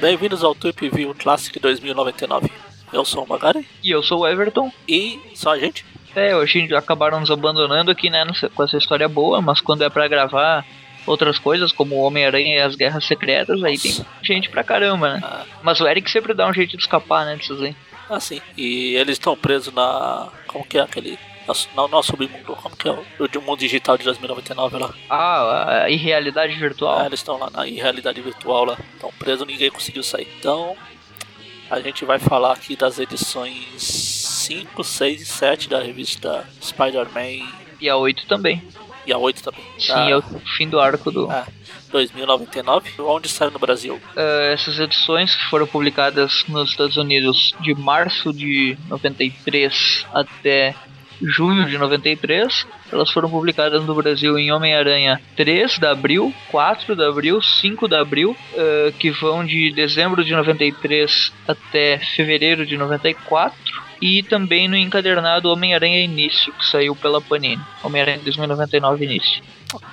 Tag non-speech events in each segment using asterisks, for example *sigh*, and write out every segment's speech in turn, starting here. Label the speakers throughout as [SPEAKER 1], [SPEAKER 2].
[SPEAKER 1] Bem-vindos ao Trip View Classic 2099. Eu sou o Magari.
[SPEAKER 2] E eu sou o Everton.
[SPEAKER 1] E só a gente.
[SPEAKER 2] É, hoje acabaram nos abandonando aqui, né, com essa história boa, mas quando é para gravar outras coisas, como o Homem-Aranha e as Guerras Secretas, aí tem gente pra caramba, né? Ah. Mas o Eric sempre dá um jeito de escapar, né, disso aí.
[SPEAKER 1] Ah, sim. E eles estão presos na. Como que é aquele. Não, não submundo, como que é o de mundo digital de 2099 lá?
[SPEAKER 2] Ah, a irrealidade virtual?
[SPEAKER 1] É, eles estão lá na irrealidade virtual lá. Estão presos, ninguém conseguiu sair. Então, a gente vai falar aqui das edições 5, 6 e 7 da revista Spider-Man.
[SPEAKER 2] E a 8 também.
[SPEAKER 1] E a 8 também.
[SPEAKER 2] Sim, tá? é o fim do arco do.
[SPEAKER 1] É, 2099. Onde saiu no Brasil?
[SPEAKER 2] Uh, essas edições foram publicadas nos Estados Unidos de março de 93 até junho de 93. Elas foram publicadas no Brasil em Homem-Aranha 3 de abril, 4 de abril, 5 de abril, uh, que vão de dezembro de 93 até fevereiro de 94 e também no encadernado Homem-Aranha Início, que saiu pela Panini. Homem-Aranha 2099 Início.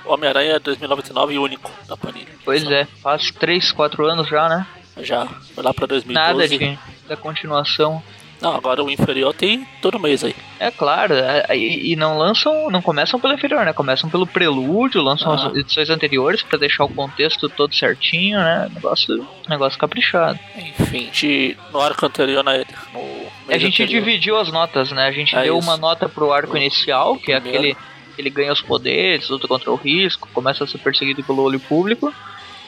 [SPEAKER 1] Homem-Aranha 2099 único da Panini.
[SPEAKER 2] Pois é, faz 3, 4 anos já, né?
[SPEAKER 1] Já, foi lá pra 2012.
[SPEAKER 2] Nada de, da continuação.
[SPEAKER 1] Não, agora o inferior tem todo mês aí.
[SPEAKER 2] É claro, é, e, e, não lançam, não começam pelo inferior, né? Começam pelo prelúdio, lançam ah. as edições anteriores para deixar o contexto todo certinho, né? Negócio, negócio caprichado.
[SPEAKER 1] Enfim, de, no arco anterior, né, no
[SPEAKER 2] a gente anterior. dividiu as notas, né? A gente é deu isso. uma nota pro arco inicial, que é Primeiro. é aquele ele ganha os poderes, luta contra o risco, começa a ser perseguido pelo olho público.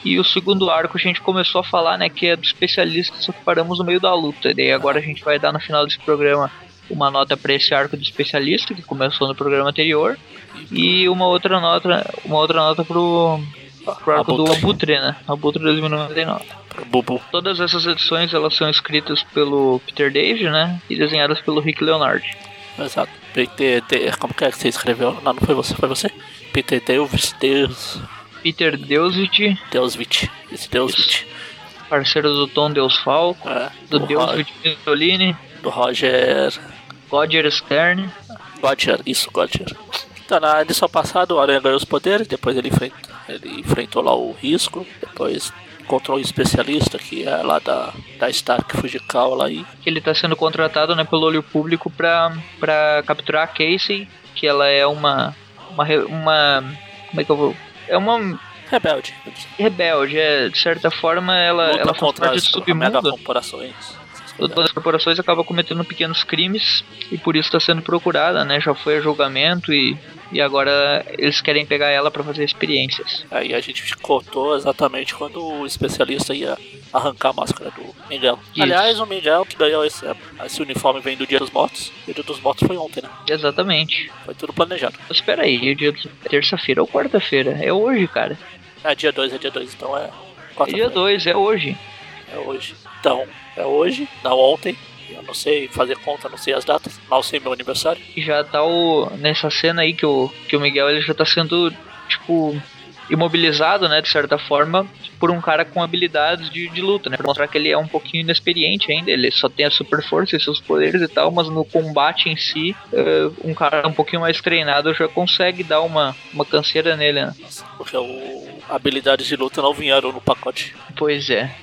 [SPEAKER 2] E o segundo arco a gente começou a falar, né, que é do especialista, só que paramos no meio da luta. E daí agora a gente vai dar no final desse programa uma nota para esse arco do especialista que começou no programa anterior e uma outra nota, uma outra nota pro, pro arco Abutre. do Abutre, né? Abutre 2099.
[SPEAKER 1] Bubu.
[SPEAKER 2] Todas essas edições elas são escritas pelo Peter David, né? E desenhadas pelo Rick Leonard.
[SPEAKER 1] Exato. Peter, como que é que você escreveu? Não, não foi você, foi você? Peter Deus, Deus.
[SPEAKER 2] Peter Deusvit.
[SPEAKER 1] Deusvit. Esse Deusvit.
[SPEAKER 2] Parceiro do Tom Deus Falco.
[SPEAKER 1] É,
[SPEAKER 2] do, do Deusvit Mistolini.
[SPEAKER 1] Do Roger.
[SPEAKER 2] Roger Stern.
[SPEAKER 1] Roger, isso, Roger. Então, na edição passada, o Aranha ganhou os poderes, depois ele, enfrenta, ele enfrentou lá o risco, depois encontrou um especialista que é lá da, da Stark Fujical lá aí.
[SPEAKER 2] Ele está sendo contratado né, pelo olho público para capturar a Casey, que ela é uma, uma, uma. Como é que eu vou é uma
[SPEAKER 1] rebelde.
[SPEAKER 2] Rebelde, é, de certa forma ela, ela faz parte do submundo.
[SPEAKER 1] corporações.
[SPEAKER 2] Todas as corporações acabam cometendo pequenos crimes e por isso está sendo procurada, né? Já foi a julgamento e, e agora eles querem pegar ela para fazer experiências.
[SPEAKER 1] Aí a gente cortou exatamente quando o especialista ia arrancar a máscara do Miguel. Isso. Aliás, o Miguel que ganhou esse, esse uniforme vem do Dia dos Mortos. E o Dia dos Mortos foi ontem, né?
[SPEAKER 2] Exatamente.
[SPEAKER 1] Foi tudo planejado.
[SPEAKER 2] Mas espera aí, o dia dos... terça-feira ou quarta-feira? É hoje, cara.
[SPEAKER 1] É dia 2, é dia 2, então é.
[SPEAKER 2] É dia 2, é hoje.
[SPEAKER 1] É hoje. Então, é hoje, não ontem. Eu não sei fazer conta, não sei as datas. Mal sei meu aniversário.
[SPEAKER 2] Já tá o. Nessa cena aí que o, que o Miguel ele já tá sendo, tipo, imobilizado, né, de certa forma, por um cara com habilidades de, de luta, né? Pra mostrar que ele é um pouquinho inexperiente ainda, ele só tem a super força e seus poderes e tal, mas no combate em si, uh, um cara um pouquinho mais treinado já consegue dar uma, uma canseira nele, né?
[SPEAKER 1] Porque o, habilidades de luta não vieram no pacote.
[SPEAKER 2] Pois é.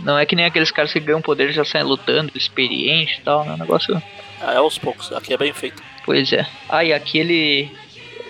[SPEAKER 2] Não é que nem aqueles caras que ganham poder já saem lutando, experiente e tal, né? negócio.
[SPEAKER 1] É, aos poucos, aqui é bem feito.
[SPEAKER 2] Pois é. Ah, e aqui ele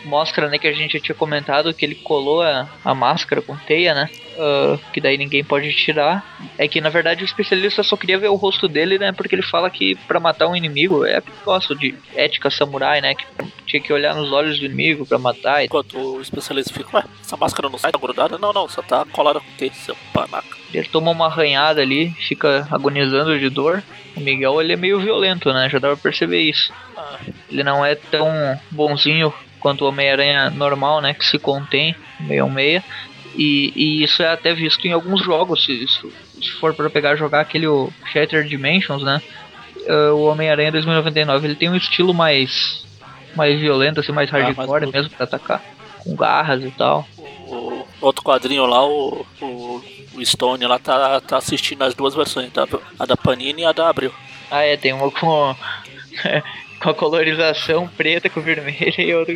[SPEAKER 2] mostra, né, que a gente já tinha comentado que ele colou a, a máscara com teia, né? Uh, que daí ninguém pode tirar. É que na verdade o especialista só queria ver o rosto dele, né? Porque ele fala que para matar um inimigo é gosto de ética samurai, né? Que tinha que olhar nos olhos do inimigo para matar.
[SPEAKER 1] Enquanto o especialista fica, ué, essa máscara não sai, tá grudada? Não, não, só tá colada com teia, seu panaca.
[SPEAKER 2] Ele toma uma arranhada ali, fica agonizando de dor. O Miguel ele é meio violento, né? Já dá pra perceber isso. Ah. Ele não é tão bonzinho quanto o Homem-Aranha normal, né, que se contém, meio meia. E, e isso é até visto em alguns jogos, se, se for para pegar jogar aquele o Shattered Dimensions, né? Uh, o Homem-Aranha 2099 ele tem um estilo mais mais violento, assim, mais ah, hardcore ah, mesmo para atacar, com garras e tal.
[SPEAKER 1] O outro quadrinho lá, o, o, o Stone lá tá, tá assistindo as duas versões, tá? a da Panini e a da Abril.
[SPEAKER 2] Ah, é, tem uma com *laughs* *laughs* com a colorização preta com vermelha e outra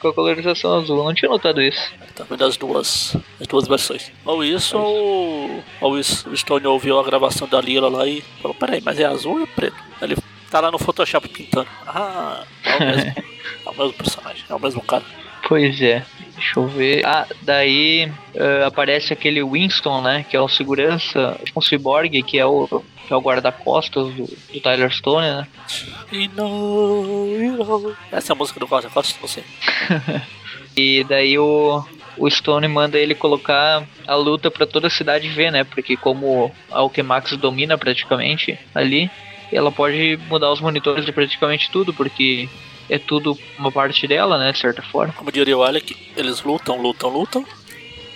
[SPEAKER 2] com a colorização azul. Eu não tinha notado isso.
[SPEAKER 1] Tá vendo as duas, as duas versões. Ou isso, ou, ou o Stone ouviu a gravação da Lila lá e falou: peraí, mas é azul ou é preto? Ele tá lá no Photoshop pintando. Ah, é o mesmo, *laughs* é o mesmo personagem, é o mesmo cara.
[SPEAKER 2] Pois é. Deixa eu ver. Ah, daí uh, aparece aquele Winston, né? Que é o segurança, um cyborg, que é o, que é o guarda-costas do, do, Tyler Stone, né?
[SPEAKER 1] E não, Essa é a música do guarda-costas, não sei. *laughs*
[SPEAKER 2] e daí o, o Stone manda ele colocar a luta para toda a cidade ver, né? Porque como a Alchemax domina praticamente ali, ela pode mudar os monitores de praticamente tudo, porque é tudo uma parte dela, né, de certa forma.
[SPEAKER 1] Como diria o Alec, eles lutam, lutam, lutam.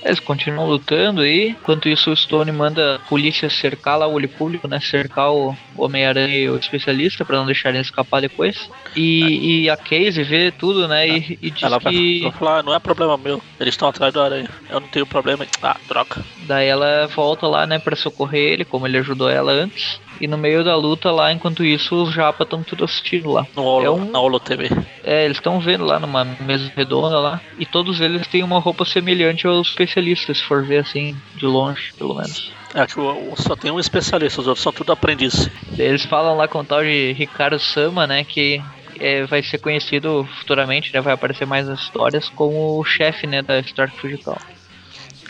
[SPEAKER 2] Eles continuam lutando aí. Enquanto isso, o Stone manda a polícia cercar lá o olho público, né? Cercar o Homem-Aranha e o especialista para não deixar ele escapar depois. E, e a Casey vê tudo, né? E, e diz
[SPEAKER 1] ela
[SPEAKER 2] que.
[SPEAKER 1] Vai falar, não é problema meu. Eles estão atrás do Aranha. Eu não tenho problema. Ah, troca.
[SPEAKER 2] Daí ela volta lá, né? Pra socorrer ele, como ele ajudou ela antes. E no meio da luta lá, enquanto isso, os japa estão tudo assistindo lá.
[SPEAKER 1] No Holo, é um... na Holo TV.
[SPEAKER 2] É, eles estão vendo lá numa mesa redonda lá. E todos eles têm uma roupa semelhante aos especialistas, se for ver assim, de longe, pelo menos.
[SPEAKER 1] É que só tem um especialista, os outros são tudo aprendizes.
[SPEAKER 2] Eles falam lá com o tal de Ricardo Sama, né, que é, vai ser conhecido futuramente, né, vai aparecer mais nas histórias, como o chefe, né, da Stark Fugical.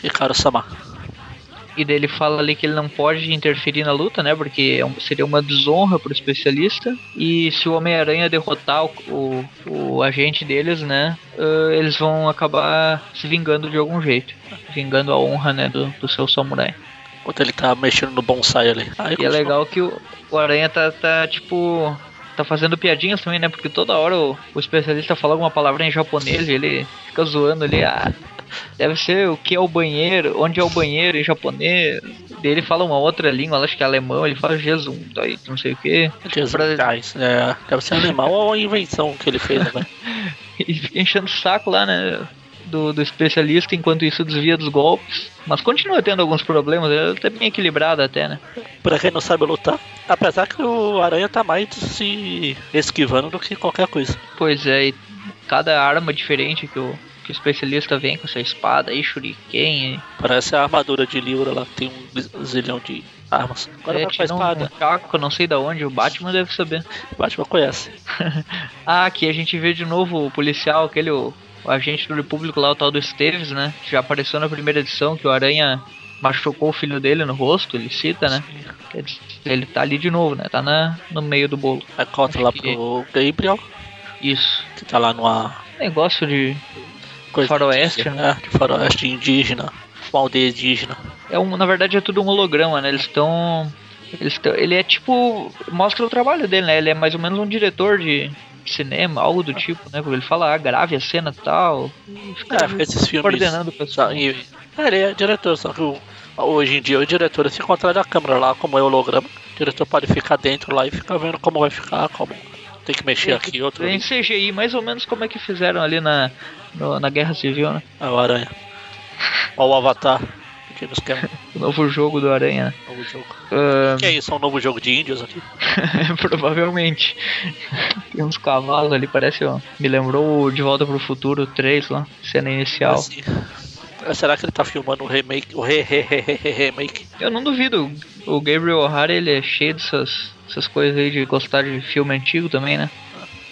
[SPEAKER 1] Ricardo Sama.
[SPEAKER 2] E daí ele fala ali que ele não pode interferir na luta, né? Porque é seria uma desonra pro especialista. E se o Homem-Aranha derrotar o, o, o, agente deles, né? Uh, eles vão acabar se vingando de algum jeito. Vingando a honra, né? Do, do seu samurai.
[SPEAKER 1] Enquanto ele tá mexendo no bonsai ali.
[SPEAKER 2] Aí e é legal que o, o Aranha tá, tá tipo tá fazendo piadinhas também, né? Porque toda hora o, o especialista fala alguma palavra em japonês e ele fica zoando ali. Ah, deve ser o que é o banheiro, onde é o banheiro em japonês. Ele fala uma outra língua, acho que é alemão, ele fala Jesus, aí não sei o que.
[SPEAKER 1] Jesus, pra... é, deve ser alemão ou a invenção que ele fez, né? *laughs*
[SPEAKER 2] e fica enchendo o saco lá, né? Do, do, especialista, enquanto isso desvia dos golpes. Mas continua tendo alguns problemas, ele tá bem equilibrado até, né?
[SPEAKER 1] Pra quem não sabe lutar, apesar que o Aranha tá mais se esquivando do que qualquer coisa.
[SPEAKER 2] Pois é, e cada arma diferente que o, que o especialista vem com essa espada aí, shuriken.
[SPEAKER 1] Parece a armadura de Liura lá, tem um zilhão de armas.
[SPEAKER 2] Agora é, vai com a espada. Um chaco, não sei da onde, o Batman deve saber.
[SPEAKER 1] O Batman conhece. *laughs*
[SPEAKER 2] ah, aqui a gente vê de novo o policial, aquele o, o agente do Repúblico lá, o tal do Esteves, né? Que já apareceu na primeira edição, que o Aranha machucou o filho dele no rosto, ele cita, né? Ele tá ali de novo, né? Tá na, no meio do bolo.
[SPEAKER 1] Aí conta lá que... pro Gabriel.
[SPEAKER 2] Isso.
[SPEAKER 1] Que tá lá numa.
[SPEAKER 2] Negócio de
[SPEAKER 1] Coisa faroeste, né? É, de faroeste indígena, uma aldeia indígena.
[SPEAKER 2] É um, na verdade é tudo um holograma, né? Eles estão. Eles ele é tipo. Mostra o trabalho dele, né? Ele é mais ou menos um diretor de cinema, algo do tipo, né? Porque ele fala, ah, grave a cena e tal.
[SPEAKER 1] E fica é, esses filmes. Coordenando o pessoal. E, é, ele é diretor, só que hoje em dia o diretor se encontra da câmera lá, como é holograma. O diretor pode ficar dentro lá e ficar vendo como vai ficar, como tem que mexer aqui outro.
[SPEAKER 2] Tem CGI, mais ou menos como é que fizeram ali na, no, na Guerra Civil, né?
[SPEAKER 1] É o Aranha. Olha o Avatar. *laughs*
[SPEAKER 2] o novo jogo do Aranha.
[SPEAKER 1] Novo jogo. O que é isso? É um novo jogo de índios aqui? *laughs*
[SPEAKER 2] Provavelmente. Tem uns cavalos ali, parece, ó. Me lembrou De Volta pro Futuro 3 lá, cena inicial. Assim.
[SPEAKER 1] Será que ele tá filmando o remake? O re, re, re, re, remake?
[SPEAKER 2] Eu não duvido. O Gabriel O'Hara ele é cheio dessas, essas coisas aí de gostar de filme antigo também, né?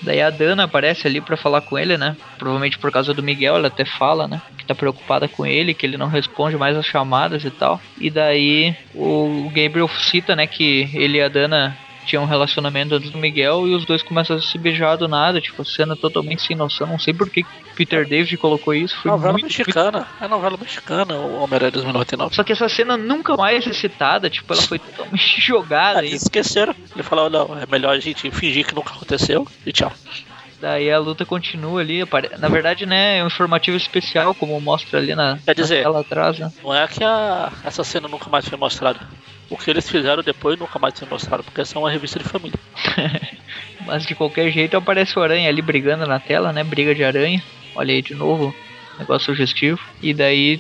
[SPEAKER 2] Daí a Dana aparece ali para falar com ele, né? Provavelmente por causa do Miguel, ela até fala, né? Que tá preocupada com ele, que ele não responde mais as chamadas e tal. E daí o Gabriel cita, né, que ele e a Dana tinha um relacionamento antes do Miguel e os dois começam a se beijar do nada, tipo, cena totalmente sem noção. Não sei por que Peter David colocou isso. Foi
[SPEAKER 1] novela
[SPEAKER 2] muito,
[SPEAKER 1] mexicana. Muito... É novela mexicana, o Homem-Aranha 2099.
[SPEAKER 2] Só que essa cena nunca mais é citada, tipo, ela foi totalmente *laughs* jogada. Ah,
[SPEAKER 1] esqueceram. Ele falou, não, é melhor a gente fingir que nunca aconteceu e tchau.
[SPEAKER 2] Daí a luta continua ali. Na verdade, né, é um informativo especial, como mostra ali na,
[SPEAKER 1] Quer dizer,
[SPEAKER 2] na atrás. Né?
[SPEAKER 1] Não é que a, essa cena nunca mais foi mostrada. O que eles fizeram depois nunca mais foi mostrado, porque essa é uma revista de família. *laughs*
[SPEAKER 2] Mas de qualquer jeito aparece o aranha ali brigando na tela, né? Briga de aranha. Olha aí de novo, negócio sugestivo. E daí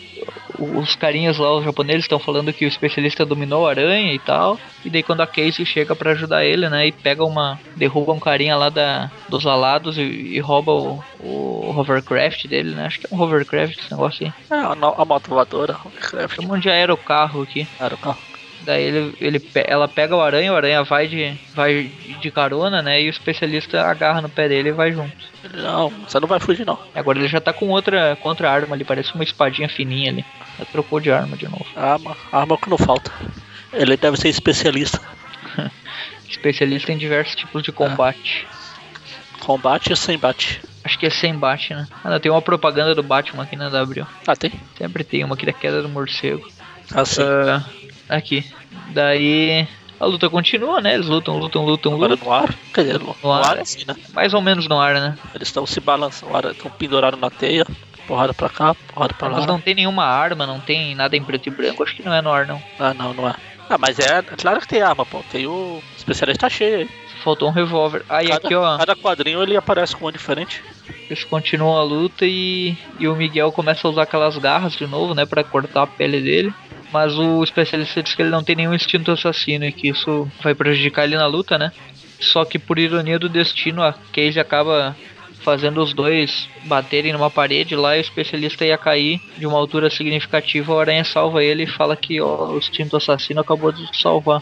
[SPEAKER 2] os carinhas lá, os japoneses, estão falando que o especialista dominou a aranha e tal. E daí quando a Casey chega para ajudar ele, né? E pega uma. derruba um carinha lá da, dos alados e, e rouba o, o hovercraft dele, né? Acho que é um hovercraft esse negócio aí.
[SPEAKER 1] É, a, a moto voadora, Hovercraft.
[SPEAKER 2] Chama de aerocarro aqui.
[SPEAKER 1] Era o carro.
[SPEAKER 2] Daí ele, ele, ela pega o aranha, o aranha vai de, vai de carona, né? E o especialista agarra no pé dele e vai junto.
[SPEAKER 1] Não, você não vai fugir não.
[SPEAKER 2] Agora ele já tá com outra, com outra arma ali, parece uma espadinha fininha ali. Já trocou de arma de novo.
[SPEAKER 1] Arma, arma que não falta. Ele deve ser especialista. *laughs*
[SPEAKER 2] Especialista em diversos tipos de combate.
[SPEAKER 1] Combate e sem bate.
[SPEAKER 2] Acho que é sem bate, né? Ah, não, tem uma propaganda do Batman aqui na W.
[SPEAKER 1] Ah, tem?
[SPEAKER 2] Sempre tem uma aqui da queda do morcego. Ah, aqui. Daí a luta continua, né? Eles lutam, lutam, lutam,
[SPEAKER 1] Agora
[SPEAKER 2] lutam.
[SPEAKER 1] no ar. Quer dizer, no, no
[SPEAKER 2] ar.
[SPEAKER 1] ar assim, né?
[SPEAKER 2] Mais ou menos no ar, né?
[SPEAKER 1] Eles estão se balançando, estão pendurados na teia. Porrada pra cá, porrada pra lá.
[SPEAKER 2] Mas não tem nenhuma arma, não tem nada em preto e branco. Acho que não é no ar, não.
[SPEAKER 1] Ah, não, não é. Ah, mas é, é claro que tem arma, pô. Tem o especialista cheio aí.
[SPEAKER 2] Faltou um revólver. Aí
[SPEAKER 1] Cada,
[SPEAKER 2] aqui, ó.
[SPEAKER 1] cada quadrinho ele aparece com um diferente.
[SPEAKER 2] Eles continuam a luta e, e o Miguel começa a usar aquelas garras de novo, né, Pra cortar a pele dele. Mas o especialista diz que ele não tem nenhum instinto assassino e que isso vai prejudicar ele na luta, né? Só que por ironia do destino, a Cage acaba fazendo os dois baterem numa parede lá e o especialista ia cair de uma altura significativa. O Aranha salva ele e fala que ó, o instinto assassino acabou de salvar.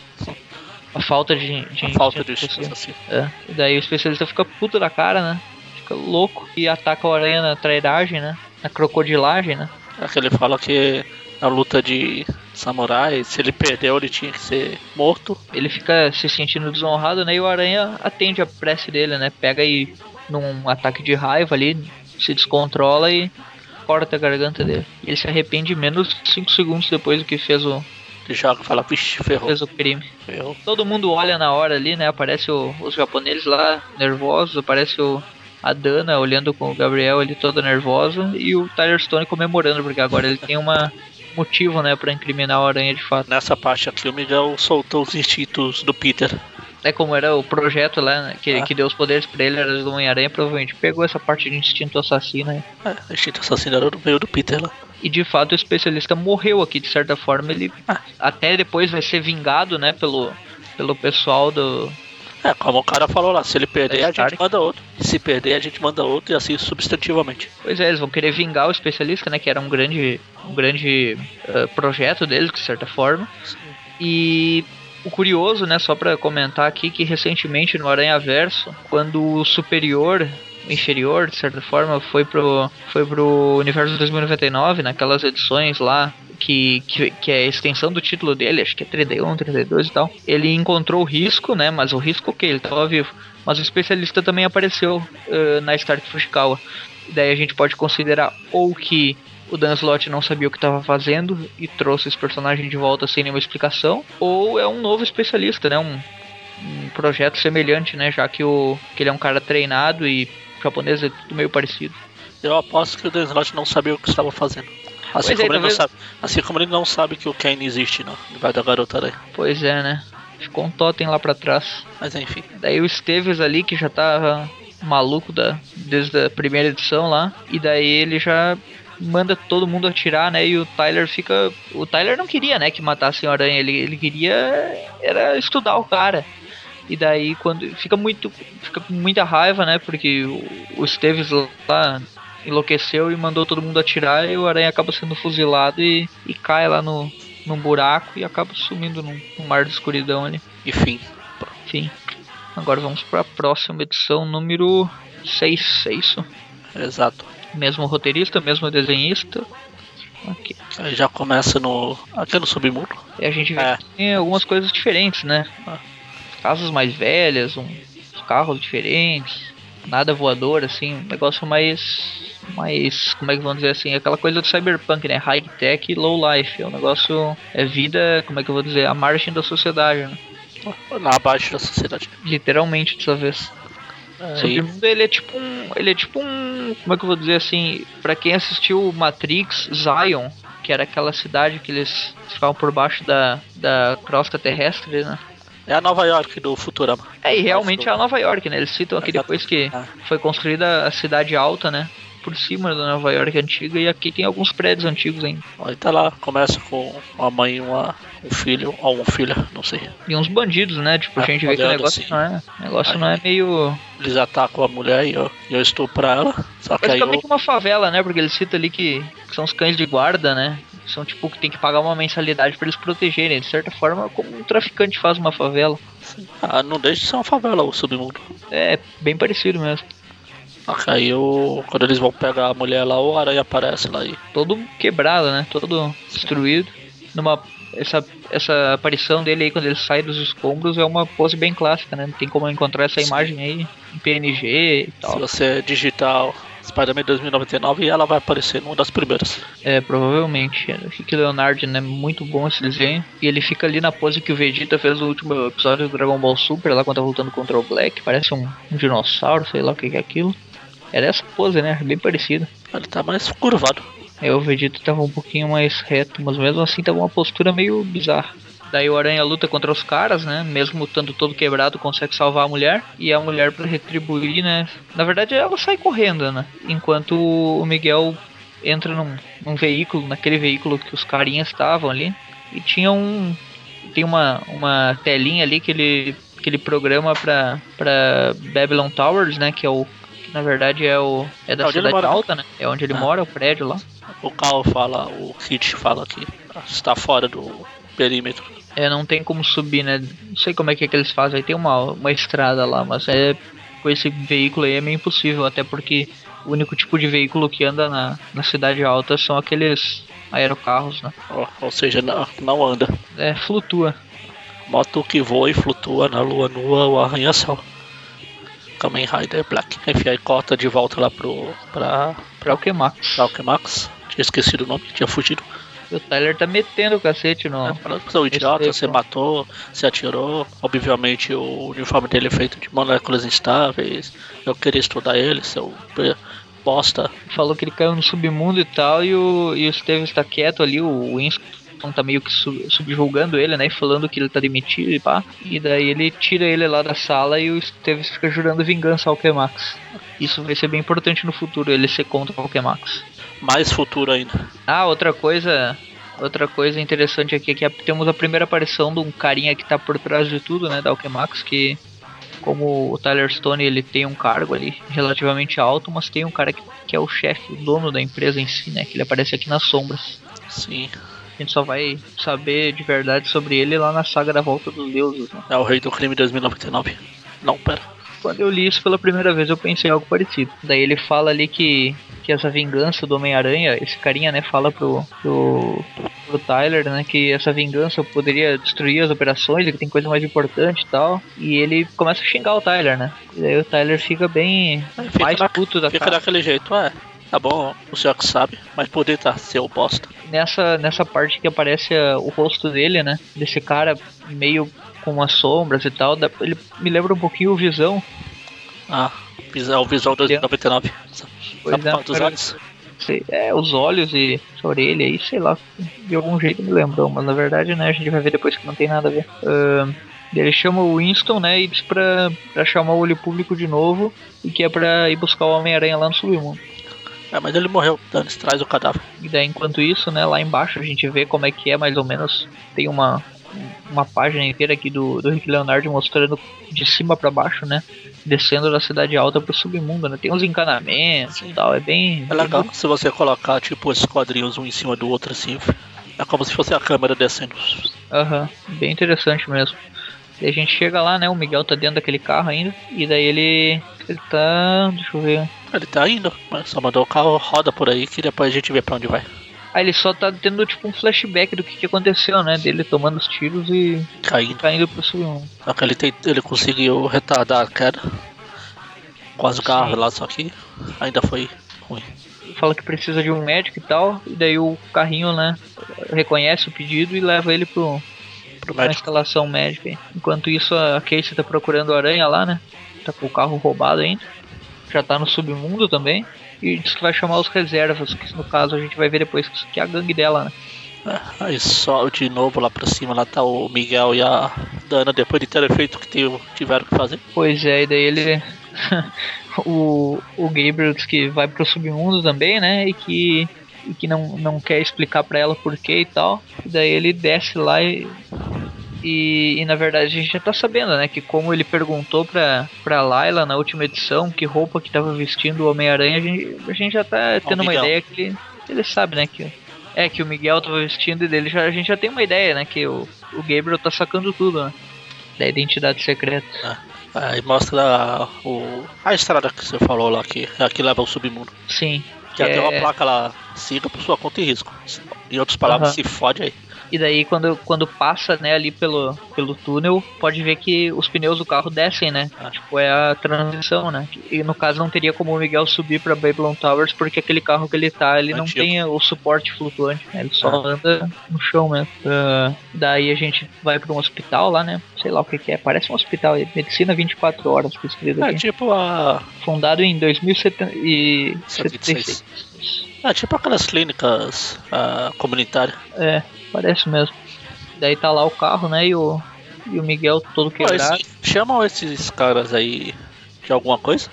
[SPEAKER 2] A falta de, de
[SPEAKER 1] A falta de
[SPEAKER 2] instinto assassino. É. E daí o especialista fica puto da cara, né? Fica louco e ataca o aranha na trairagem, né? Na crocodilagem, né?
[SPEAKER 1] É que ele fala que na luta de samurai, se ele perdeu, ele tinha que ser morto.
[SPEAKER 2] Ele fica se sentindo desonrado, né? E o aranha atende a prece dele, né? Pega e num ataque de raiva ali, se descontrola e corta a garganta dele. Ele se arrepende menos de 5 segundos depois do que fez o,
[SPEAKER 1] Ele joga e fala, ferrou.
[SPEAKER 2] fez o crime.
[SPEAKER 1] ferrou.
[SPEAKER 2] Todo mundo olha na hora ali, né? Aparece o- os japoneses lá, nervosos. Aparece o, a Dana olhando com o Gabriel ali toda nervosa. E o Tyler Stone comemorando, porque agora ele tem uma motivo, né? Pra incriminar o Aranha de fato.
[SPEAKER 1] Nessa parte aqui, o Miguel soltou os instintos do Peter.
[SPEAKER 2] É como era o projeto lá, né, que,
[SPEAKER 1] Ah.
[SPEAKER 2] que deu os poderes pra ele, era do Homem-Aranha. Provavelmente pegou essa parte de instinto assassino aí.
[SPEAKER 1] É, o instinto assassino era do meio do Peter lá.
[SPEAKER 2] E de fato o especialista morreu aqui, de certa forma. Ele
[SPEAKER 1] Ah.
[SPEAKER 2] até depois vai ser vingado, né? Pelo, pelo pessoal do,
[SPEAKER 1] É, como o cara falou lá, se ele perder,
[SPEAKER 2] Da
[SPEAKER 1] a gente manda outro. E se perder, a gente manda outro e assim substantivamente.
[SPEAKER 2] Pois é, eles vão querer vingar o especialista, né? Que era um grande, um grande eh, projeto deles, de certa forma. E o curioso, né? Só pra comentar aqui que recentemente no Aranha Verso, quando o superior, o inferior, de certa forma, foi pro, foi pro Universo 2099, naquelas edições lá. Que, que, que é a extensão do título dele, acho que é 31, 32 e tal. Ele encontrou o risco, né? Mas o risco o que? Ele tava vivo. Mas o especialista também apareceu eh, na Stark Fushikawa. Daí a gente pode considerar ou que o Dan Slott não sabia o que estava fazendo e trouxe esse personagem de volta sem nenhuma explicação, ou é um novo especialista, né? Um, um projeto semelhante, né? Já que, o, que ele é um cara treinado e japonês é tudo meio parecido.
[SPEAKER 1] Eu aposto que o Dan Slott não sabia o que estava fazendo. Assim,
[SPEAKER 2] Pois é,
[SPEAKER 1] como, ele não
[SPEAKER 2] talvez-
[SPEAKER 1] sabe, assim como ele não sabe que o Kane existe no lugar da garota aranha.
[SPEAKER 2] Pois é, né? Ficou um totem lá pra trás.
[SPEAKER 1] Mas enfim.
[SPEAKER 2] Daí o Esteves ali, que já tava maluco da, desde a primeira edição lá. E daí ele já manda todo mundo atirar, né? E o Tyler fica. O Tyler não queria, né, que matassem o Aranha. Ele, ele queria era estudar o cara. E daí quando. Fica muito. Fica com muita raiva, né? Porque o, o Esteves lá enlouqueceu e mandou todo mundo atirar e o Aranha acaba sendo fuzilado e, e cai lá no, num buraco e acaba sumindo num, num mar de escuridão ali.
[SPEAKER 1] Enfim.
[SPEAKER 2] Enfim. Agora vamos para a próxima edição, número 6, é isso?
[SPEAKER 1] Exato.
[SPEAKER 2] Mesmo roteirista, mesmo desenhista. Ok.
[SPEAKER 1] Aí já começa no. aqui no submundo.
[SPEAKER 2] E a gente vê
[SPEAKER 1] É.
[SPEAKER 2] que tem algumas coisas diferentes, né? Casas mais velhas, uns carros diferentes, nada voador, assim, um negócio mais. Mais, como é que vamos dizer assim, aquela coisa do cyberpunk, né? High tech e low life. É um negócio. É vida, como é que eu vou dizer? A margem da sociedade, né?
[SPEAKER 1] Lá abaixo da sociedade.
[SPEAKER 2] Literalmente dessa vez. O Submundo ele é tipo um. Ele é tipo um. Como é que eu vou dizer assim? Pra quem assistiu Matrix, Zion, que era aquela cidade que eles ficavam por baixo da, da crosta terrestre, né?
[SPEAKER 1] É a Nova York do Futurama.
[SPEAKER 2] É, e realmente é a Nova York, né? Eles citam aqui depois que
[SPEAKER 1] Ah.
[SPEAKER 2] foi construída a cidade alta, né? por cima da Nova York antiga e aqui tem alguns prédios antigos ainda.
[SPEAKER 1] Aí tá lá, começa com uma mãe e uma, um filho, ou um filho, não sei.
[SPEAKER 2] E uns bandidos, né? Tipo, a
[SPEAKER 1] Ah,
[SPEAKER 2] gente vê que o negócio
[SPEAKER 1] assim.
[SPEAKER 2] não é. O negócio
[SPEAKER 1] Aí.
[SPEAKER 2] não é meio.
[SPEAKER 1] Eles atacam a mulher e eu, eu estupro ela. Só que aí eu,
[SPEAKER 2] uma favela, né? Porque ele cita ali que, que são os cães de guarda, né? São tipo que tem que pagar uma mensalidade pra eles protegerem. De certa forma, como um traficante faz uma favela.
[SPEAKER 1] ah, não deixa de ser uma favela o submundo.
[SPEAKER 2] É bem parecido mesmo.
[SPEAKER 1] Aí eu, quando eles vão pegar a mulher lá, o aranha aparece lá e
[SPEAKER 2] Todo quebrado, né? Todo destruído. Numa. Essa, essa aparição dele aí quando ele sai dos escombros é uma pose bem clássica, né? Tem como encontrar essa imagem aí em PNG e
[SPEAKER 1] se
[SPEAKER 2] tal.
[SPEAKER 1] você digitar Spider-Man 2099 ela vai aparecer numa das primeiras.
[SPEAKER 2] É, provavelmente. O Rick Leonard, né? Muito bom esse desenho. E ele fica ali na pose que o Vegeta fez no último episódio do Dragon Ball Super, lá quando tá lutando contra o Black. Parece um, um dinossauro, sei lá o que que é aquilo. Era essa pose, né? Bem parecida.
[SPEAKER 1] Ele tá mais curvado.
[SPEAKER 2] Aí o Vegeta tava um pouquinho mais reto, mas mesmo assim tava uma postura meio bizarra. Daí o Aranha luta contra os caras, né? Mesmo estando todo quebrado, consegue salvar a mulher. E a mulher, pra retribuir, né? Na verdade, ela sai correndo, né? Enquanto o Miguel entra num, num veículo, naquele veículo que os carinhas estavam ali. E tinha um. Tem uma, uma telinha ali que ele, que ele programa pra, pra Babylon Towers, né? Que é o. Que na verdade é o. É da
[SPEAKER 1] É
[SPEAKER 2] cidade alta, né? É onde ele
[SPEAKER 1] Ah.
[SPEAKER 2] mora, o prédio lá.
[SPEAKER 1] O Cal fala, o Kit fala que está fora do perímetro.
[SPEAKER 2] É, não tem como subir, né? Não sei como é que, é que eles fazem. Aí tem uma, uma estrada lá, mas é com esse veículo aí é meio impossível, até porque o único tipo de veículo que anda na, na cidade alta são aqueles aerocarros, né?
[SPEAKER 1] Ou, ou seja, não, não anda.
[SPEAKER 2] É, flutua.
[SPEAKER 1] Moto que voa e flutua na lua nua, o arranha-céu. Kamen Rider Black. Enfim, aí corta de volta lá pro. pra.
[SPEAKER 2] Pra o que Max?
[SPEAKER 1] pra Alchemax. Tinha esquecido o nome, tinha fugido.
[SPEAKER 2] O Tyler tá metendo o cacete no.
[SPEAKER 1] É, falando que você é um idiota, você matou, você atirou. Obviamente o uniforme dele é feito de moléculas instáveis. Eu queria estudar ele, seu bosta.
[SPEAKER 2] Falou que ele caiu no submundo e tal, e o, e o Steven está quieto ali, o Winston tá meio que sub, subjulgando ele, né? e Falando que ele tá demitido e pá. E daí ele tira ele lá da sala e o Steven fica jurando vingança ao Alquemax. Isso vai ser bem importante no futuro, ele ser contra o Alquemax.
[SPEAKER 1] Mais futuro ainda.
[SPEAKER 2] Ah, outra coisa. Outra coisa interessante aqui é que temos a primeira aparição de um carinha que tá por trás de tudo, né, da Alquemax, que como o Tyler Stone ele tem um cargo ali relativamente alto, mas tem um cara que, que é o chefe, o dono da empresa em si, né, que ele aparece aqui nas sombras.
[SPEAKER 1] Sim.
[SPEAKER 2] A gente só vai saber de verdade sobre ele lá na saga da Volta dos Deuses, né.
[SPEAKER 1] É o Rei do Crime 2099. Não, pera.
[SPEAKER 2] Quando eu li isso pela primeira vez, eu pensei em algo parecido. Daí ele fala ali que, que essa vingança do Homem-Aranha, esse carinha, né, fala pro, pro, pro Tyler, né, que essa vingança poderia destruir as operações, que tem coisa mais importante e tal. E ele começa a xingar o Tyler, né. E daí o Tyler fica bem
[SPEAKER 1] Fica
[SPEAKER 2] mais puto da
[SPEAKER 1] Fica
[SPEAKER 2] cara.
[SPEAKER 1] daquele jeito, é. Tá bom, o senhor que sabe, mas poder tá seu bosta.
[SPEAKER 2] Nessa, nessa parte que aparece ah, o rosto dele, né, desse cara meio com as sombras e tal, ele me lembra um pouquinho o Visão.
[SPEAKER 1] Ah, Visão, o Visão 2099. Sabe
[SPEAKER 2] Pois
[SPEAKER 1] por
[SPEAKER 2] é,
[SPEAKER 1] causa dos olhos?
[SPEAKER 2] sei, é, os olhos e a orelha aí, sei lá, de algum jeito me lembrou, mas na verdade, né, a gente vai ver depois que não tem nada a ver. Ahn, ele chama o Winston, né, e diz pra, pra chamar o olho público de novo e que é pra ir buscar o Homem-Aranha lá no submundo.
[SPEAKER 1] É, mas ele morreu. Dani, traz o cadáver.
[SPEAKER 2] E daí, enquanto isso, né, lá embaixo a gente vê como é que é mais ou menos, tem uma, uma página inteira aqui do, do Rick Leonard mostrando de cima pra baixo, né, descendo da cidade alta pro submundo, né, tem uns encanamentos e tal, é bem...
[SPEAKER 1] É legal se você colocar, tipo, esses quadrinhos um em cima do outro assim. É como se fosse a câmera descendo.
[SPEAKER 2] Aham, bem interessante mesmo. E a gente chega lá, né? O Miguel tá dentro daquele carro ainda. E daí ele. Ele tá. Deixa eu ver.
[SPEAKER 1] Ele tá indo, mas só mandou o carro roda por aí que depois a gente vê pra onde vai.
[SPEAKER 2] Ah, ele só tá tendo tipo um flashback do que, que aconteceu, né? Dele tomando os tiros e
[SPEAKER 1] Caindo.
[SPEAKER 2] caindo pro submundo.
[SPEAKER 1] Só que ele, tem, ele conseguiu retardar a queda. Quase o carro lá, só que ainda foi ruim.
[SPEAKER 2] Fala que precisa de um médico e tal. E daí o carrinho, né? Reconhece o pedido e leva ele pro,
[SPEAKER 1] Pro
[SPEAKER 2] pra
[SPEAKER 1] médico.
[SPEAKER 2] instalação médica. aí. Enquanto isso, a Casey tá procurando a aranha lá, né? Tá com o carro roubado ainda. Já tá no submundo também. E diz que vai chamar os reservas, que no caso a gente vai ver depois que é a gangue dela, né?
[SPEAKER 1] É, aí só de novo lá pra cima, lá tá o Miguel e a Dana depois de ter feito o que tive- tiveram que fazer.
[SPEAKER 2] Pois é, e daí ele, *laughs* o, o Gabriel diz que vai pro submundo também, né? E que, e que não, não quer explicar pra ela por quê e tal. E daí ele desce lá e, e, e, na verdade a gente já tá sabendo, né? Que como ele perguntou pra, pra Layla na última edição que roupa que tava vestindo o Homem-Aranha, a gente, a gente já tá tendo uma ideia que ele, ele sabe, né? Que, é, que o Miguel tava vestindo e dele já, a gente já tem uma ideia, né? Que o, o Gabriel tá sacando tudo, né? Da identidade secreta.
[SPEAKER 1] Ah. Aí mostra o, a estrada que você falou lá, que é a que leva ao submundo.
[SPEAKER 2] Sim.
[SPEAKER 1] Que é... tem uma placa lá, siga por sua conta e risco. Em outras palavras, uhum. se fode aí.
[SPEAKER 2] E daí quando, quando passa, né, ali pelo, pelo túnel, pode ver que os pneus do carro descem, né? Ah. Tipo, é a transição, né? E no caso não teria como o Miguel subir pra Babylon Towers, porque aquele carro que ele tá, ele não tem o suporte flutuante, né? Ele só ah. anda no chão mesmo. Uh, daí a gente vai pra um hospital lá, né? Sei lá o que, que é, parece um hospital, medicina 24 horas, que escrito
[SPEAKER 1] é, aqui. É tipo a...
[SPEAKER 2] Fundado em 2076.
[SPEAKER 1] É tipo aquelas clínicas uh, comunitárias.
[SPEAKER 2] É, Parece mesmo. Daí tá lá o carro, né? E o, e o Miguel todo quebrado. Esse,
[SPEAKER 1] chamam esses caras aí de alguma coisa?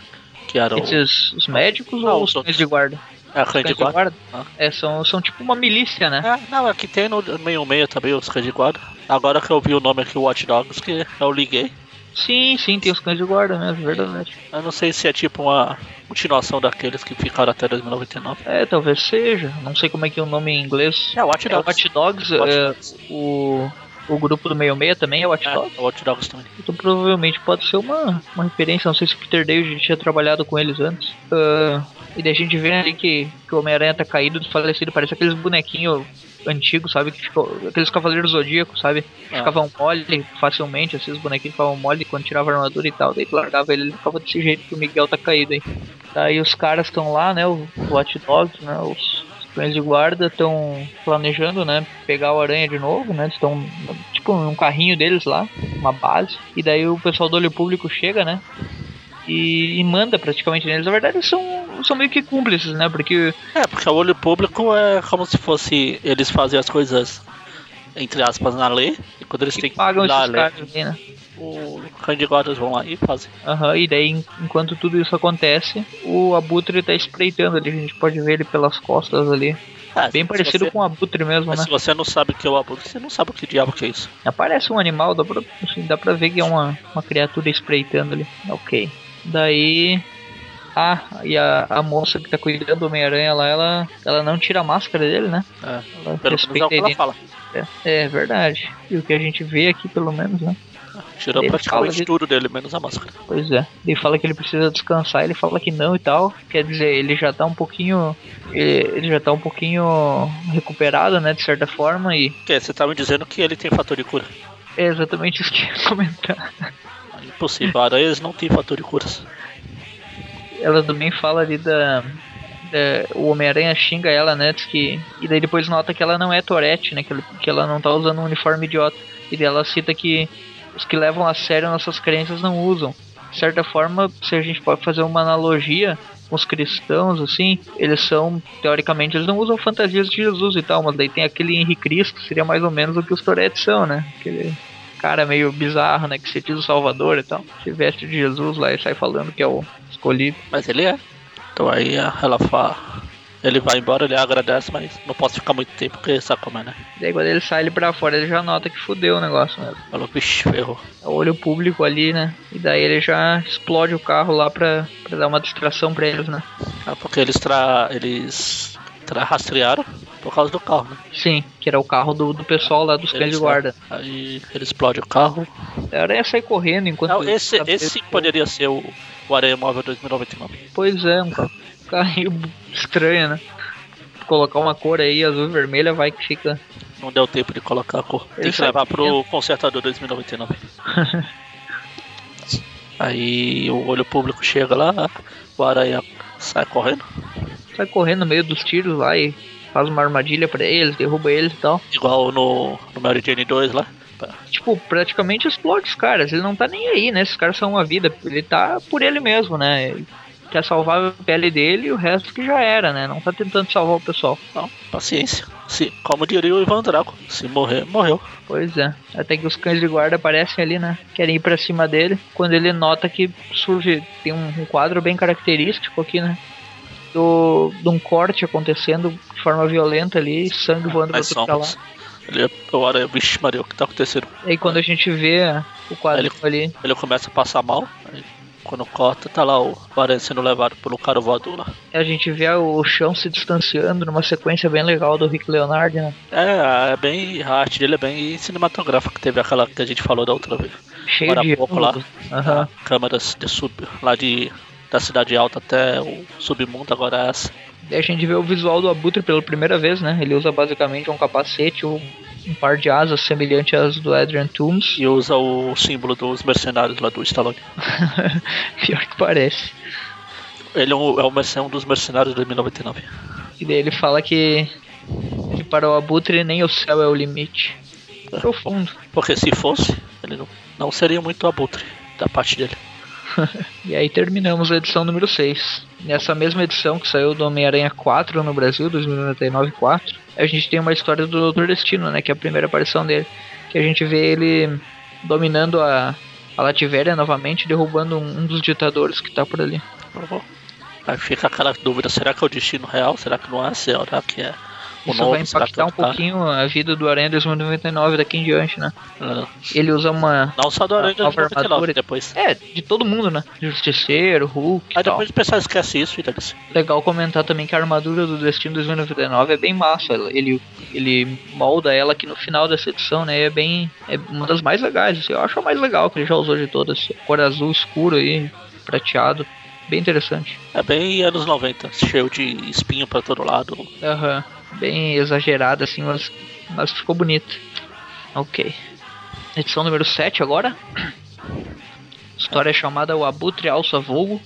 [SPEAKER 1] Que eram.
[SPEAKER 2] Esses os médicos não, ou os cães de guarda?
[SPEAKER 1] É, cães de guarda? guarda?
[SPEAKER 2] Ah. É, são, são tipo uma milícia, né?
[SPEAKER 1] É, não, aqui tem no meio meio também os cães de guarda. Agora que eu vi o nome aqui, Watch Dogs, que eu liguei.
[SPEAKER 2] Sim, sim, tem os cães de guarda mesmo, verdade.
[SPEAKER 1] Eu não sei se é tipo uma continuação daqueles que ficaram até 2099.
[SPEAKER 2] É, talvez seja. Não sei como é que é o nome em inglês.
[SPEAKER 1] É, Watch Dogs. É,
[SPEAKER 2] Watch Dogs, Watch é, Dogs. o, o grupo do 66 também é Watch é, Dogs?
[SPEAKER 1] É, Watch Dogs também.
[SPEAKER 2] Então provavelmente pode ser uma, uma referência, não sei se o Peter David tinha trabalhado com eles antes. Uh, e daí a gente vê ali que, que o Homem-Aranha tá caído, desfalecido, parece aqueles bonequinhos antigos, sabe? Que ficou, aqueles cavaleiros zodíacos, sabe? Ah. Ficavam mole facilmente, assim, os bonequinhos ficavam mole quando tirava a armadura e tal. Daí largava ele, ele ficava desse jeito que o Miguel tá caído aí. Daí os caras estão lá, né? O Watch Dogs, né? Os cães de guarda estão planejando, né? Pegar o aranha de novo, né? Estão tipo num carrinho deles lá, uma base. E daí o pessoal do olho público chega, né? E, e, manda praticamente neles. Na verdade, são, são meio que cúmplices, né? Porque.
[SPEAKER 1] É, porque o olho público é como se fosse eles fazem as coisas, entre aspas, na lei. E quando eles têm que
[SPEAKER 2] pagam esses caras ali, né?
[SPEAKER 1] O candidatos vão lá e fazem.
[SPEAKER 2] Aham, uhum, e daí, enquanto tudo isso acontece, o Abutre tá espreitando ali. A gente pode ver ele pelas costas ali. É, Bem parecido você... com o Abutre mesmo, Mas
[SPEAKER 1] né? Se você não sabe o que é o Abutre, você não sabe o que diabo que é isso.
[SPEAKER 2] Aparece um animal, dá pra, assim, dá pra ver que é uma, uma criatura espreitando ali. Ok. Daí. Ah, e a, a moça que tá cuidando do Homem-Aranha lá, ela, ela não tira a máscara dele, né?
[SPEAKER 1] É, ela pelo menos é o que ela fala.
[SPEAKER 2] É, é, verdade. E o que a gente vê aqui, pelo menos, né?
[SPEAKER 1] Tirou ele praticamente de... tudo dele, menos a máscara.
[SPEAKER 2] Pois é. Ele fala que ele precisa descansar, ele fala que não e tal. Quer dizer, ele já tá um pouquinho. Ele, ele já tá um pouquinho recuperado, né? De certa forma. E.
[SPEAKER 1] Que, você tá me dizendo que ele tem fator de cura.
[SPEAKER 2] É exatamente isso que eu ia comentar
[SPEAKER 1] impossível. Aranhas não tem fator de curas.
[SPEAKER 2] Ela também fala ali da. da o Homem-Aranha xinga ela, né? Diz que, e daí depois nota que ela não é Torete, né? Que, que ela não tá usando um uniforme idiota. E daí ela cita que os que levam a sério nossas crenças não usam. De certa forma, se a gente pode fazer uma analogia os cristãos, assim, eles são, teoricamente, eles não usam fantasias de Jesus e tal, mas daí tem aquele Henrique Cristo, seria mais ou menos o que os Toretes são, né? Aquele cara meio bizarro, né? Que se diz o Salvador e tal. Se veste de Jesus lá e sai falando que é o escolhido.
[SPEAKER 1] Mas ele é. Então aí ela fala. Ele vai embora, ele agradece, mas não posso ficar muito tempo, porque sabe como é, né?
[SPEAKER 2] Daí quando ele sai ele pra fora, ele já nota que fudeu o negócio mesmo.
[SPEAKER 1] Falou, vixe, ferrou.
[SPEAKER 2] É o olho público ali, né? E daí ele já explode o carro lá pra, pra dar uma distração pra eles, né?
[SPEAKER 1] Ah, porque eles tra... eles tra... rastrearam por causa do carro, né?
[SPEAKER 2] Sim, que era o carro do, do pessoal lá dos cães de guarda.
[SPEAKER 1] Aí ele explode o carro.
[SPEAKER 2] A aranha sai correndo enquanto. Não,
[SPEAKER 1] esse esse poderia ser o, o Aranha Móvel 2099.
[SPEAKER 2] Pois é, um carrinho estranho, né? Colocar uma cor aí, azul e vermelha, vai que fica.
[SPEAKER 1] Não deu tempo de colocar a cor. Tem que levar pro consertador 2099. *laughs* aí o olho público chega lá, o aranha sai correndo.
[SPEAKER 2] Sai correndo no meio dos tiros lá e faz uma armadilha para eles, derruba eles e tal.
[SPEAKER 1] Igual no, no Mary Jane 2 lá.
[SPEAKER 2] Tipo, praticamente explode os caras. Ele não tá nem aí, né? Esses caras são uma vida. Ele tá por ele mesmo, né? quer salvar a pele dele e o resto que já era, né? Não tá tentando salvar o pessoal.
[SPEAKER 1] Não, paciência. Se, como diria o Ivan Draco, se morrer, morreu.
[SPEAKER 2] Pois é. Até que os cães de guarda aparecem ali, né? Querem ir pra cima dele. Quando ele nota que surge. Tem um, um quadro bem característico aqui, né? Do, de um corte acontecendo de forma violenta ali, sangue voando pra tudo pra lá.
[SPEAKER 1] Ele é agora, vixe Maria, o que tá acontecendo?
[SPEAKER 2] E aí quando a gente vê o quadro
[SPEAKER 1] Ele-
[SPEAKER 2] ali,
[SPEAKER 1] Ele começa a passar mal. aí quando corta, tá lá o Aranha sendo levado pelo cara voador lá.
[SPEAKER 2] a gente vê o chão se distanciando numa sequência bem legal do Rick Leonard, né?
[SPEAKER 1] É, é bem. A arte dele é bem cinematográfica, que teve aquela que a gente falou da outra vez.
[SPEAKER 2] Cheio
[SPEAKER 1] Agora
[SPEAKER 2] de
[SPEAKER 1] pouco lá.
[SPEAKER 2] Aham.
[SPEAKER 1] Câmeras de sub, lá de. Da cidade alta até o submundo, agora é essa.
[SPEAKER 2] E a gente vê o visual do Abutre pela primeira vez, né? Ele usa basicamente um capacete, um, um par de asas semelhante às do Adrian Toomes.
[SPEAKER 1] E usa o símbolo dos mercenários lá do Stallone. *laughs*
[SPEAKER 2] Pior que parece.
[SPEAKER 1] Ele é, um, é um dos mercenários de 2099.
[SPEAKER 2] E daí ele fala que, que para o Abutre nem o céu é o limite. Profundo.
[SPEAKER 1] Porque se fosse, ele não, não seria muito abutre da parte dele. *laughs*
[SPEAKER 2] E aí terminamos a edição número 6. Nessa mesma edição que saiu do Homem-Aranha 4 no Brasil, 2099 4, a gente tem uma história do Doutor Destino, né? Que é a primeira aparição dele. Que a gente vê ele dominando a, a novamente, derrubando um, um dos ditadores que tá por ali.
[SPEAKER 1] Aí fica aquela dúvida, será que é o destino real? Será que não é? Será que é
[SPEAKER 2] Isso
[SPEAKER 1] novo?
[SPEAKER 2] vai impactar
[SPEAKER 1] é
[SPEAKER 2] um
[SPEAKER 1] cara?
[SPEAKER 2] pouquinho a vida do Aranha 2099 daqui em diante, né?
[SPEAKER 1] Não,
[SPEAKER 2] Ele usa uma.
[SPEAKER 1] não só do Aranha de
[SPEAKER 2] Nova
[SPEAKER 1] 99,
[SPEAKER 2] armadura.
[SPEAKER 1] depois.
[SPEAKER 2] É, de todo mundo, né? Justiceiro, Hulk.
[SPEAKER 1] Aí depois o pessoal esquece isso e ser.
[SPEAKER 2] Legal comentar também que a armadura do Destino 2099 é bem massa. Ele, ele molda ela aqui no final dessa edição, né? É bem. É uma das mais legais. assim, eu acho a mais legal que ele já usou de todas. Cor azul escuro aí, prateado. Bem interessante.
[SPEAKER 1] É bem anos 90, cheio de espinho pra todo lado.
[SPEAKER 2] Aham. Bem exagerado assim, mas, mas ficou bonito. Ok. Edição número 7 agora. História chamada O Abutre Alça Vogo.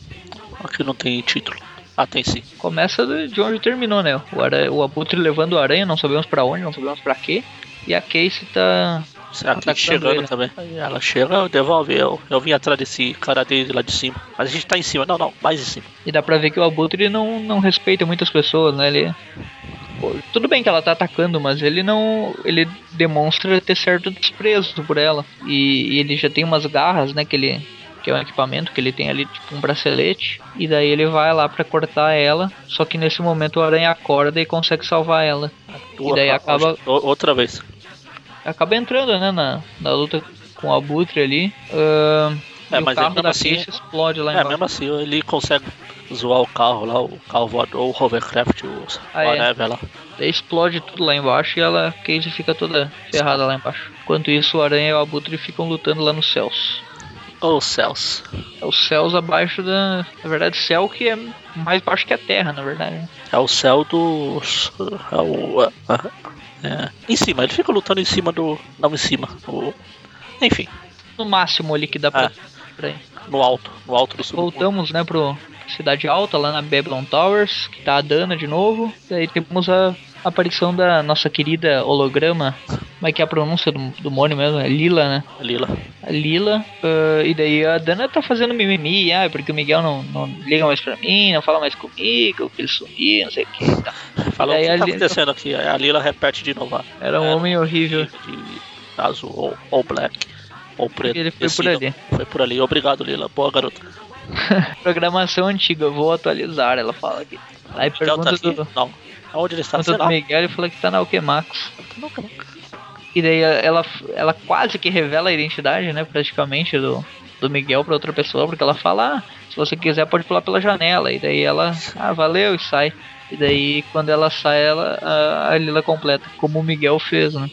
[SPEAKER 1] Aqui não tem título. Ah, tem sim.
[SPEAKER 2] Começa de de onde terminou, né? O, aranha, o Abutre levando o aranha, não sabemos pra onde, não sabemos pra quê. E a Casey tá.
[SPEAKER 1] Será que
[SPEAKER 2] Atacando
[SPEAKER 1] chegando
[SPEAKER 2] ele.
[SPEAKER 1] também? Ela chega, devolve. Eu, eu vim atrás desse cara dele lá de cima. Mas a gente tá em cima. Não, não, mais em cima.
[SPEAKER 2] E dá pra ver que o Abutre não, não respeita muitas pessoas, né? Ele. Tudo bem que ela tá atacando, mas ele não. Ele demonstra ter certo desprezo por ela. E, e ele já tem umas garras, né? Que ele. Que é um equipamento que ele tem ali, tipo um bracelete. E daí ele vai lá pra cortar ela. Só que nesse momento o aranha acorda e consegue salvar ela. E daí acaba-
[SPEAKER 1] Outra vez.
[SPEAKER 2] Acaba entrando, né? Na, na luta com o Abutre ali. ahn,
[SPEAKER 1] É,
[SPEAKER 2] e o
[SPEAKER 1] mas
[SPEAKER 2] carro
[SPEAKER 1] mesmo
[SPEAKER 2] da
[SPEAKER 1] assim-
[SPEAKER 2] explode lá
[SPEAKER 1] É,
[SPEAKER 2] embaixo.
[SPEAKER 1] mesmo assim, ele consegue zoar o carro lá, o carro voador, o hovercraft, o
[SPEAKER 2] Ah, é.
[SPEAKER 1] whatever lá.
[SPEAKER 2] Daí explode tudo lá embaixo e ela, Casey fica toda ferrada lá embaixo. Enquanto isso, o Aranha e o Abutre ficam lutando lá nos céus.
[SPEAKER 1] Ô céus.
[SPEAKER 2] É os céus abaixo da. Na verdade, céu que é mais baixo que a terra, na verdade.
[SPEAKER 1] É o céu dos. É o. é, é, em cima, ele fica lutando em cima do. Não em cima. O, enfim,
[SPEAKER 2] No máximo ali que dá pra.
[SPEAKER 1] Ah.
[SPEAKER 2] pra
[SPEAKER 1] no alto. No alto do.
[SPEAKER 2] Voltamos, né, pro Cidade Alta, lá na Babylon Towers, que tá a Dana de novo. Daí temos a aparição da nossa querida holograma. Como é que é a pronúncia do, do Mônio mesmo? É Lila, né?
[SPEAKER 1] Lila.
[SPEAKER 2] a Lila, ah, e daí a Dana tá fazendo mimimi, ah, porque o Miguel não, não liga mais pra mim, não fala mais comigo, que ele sumiu, não sei o que. Tá. *laughs*
[SPEAKER 1] Fala o que tá
[SPEAKER 2] Lila-
[SPEAKER 1] acontecendo aqui. Aí A Lila repete de novo.
[SPEAKER 2] Era um
[SPEAKER 1] É,
[SPEAKER 2] homem horrível.
[SPEAKER 1] De azul ou, ou black. Ou preto.
[SPEAKER 2] Ele foi por ali.
[SPEAKER 1] Foi por ali. Obrigado, Lila. Boa garota. *laughs*
[SPEAKER 2] Programação antiga, vou atualizar, ela fala aqui. Aí
[SPEAKER 1] tá
[SPEAKER 2] pergunta
[SPEAKER 1] aqui?
[SPEAKER 2] do,
[SPEAKER 1] Não. Aonde ele está?
[SPEAKER 2] pergunta do. Miguel, ele falou que tá na Alquemax. E daí ela, ela quase que revela a identidade, né, praticamente, do, do Miguel pra outra pessoa, porque ela fala, ah, se você quiser pode pular pela janela. E daí ela, ah, valeu, e sai. E daí quando ela sai, ela, a, Lila completa, como o Miguel fez, né.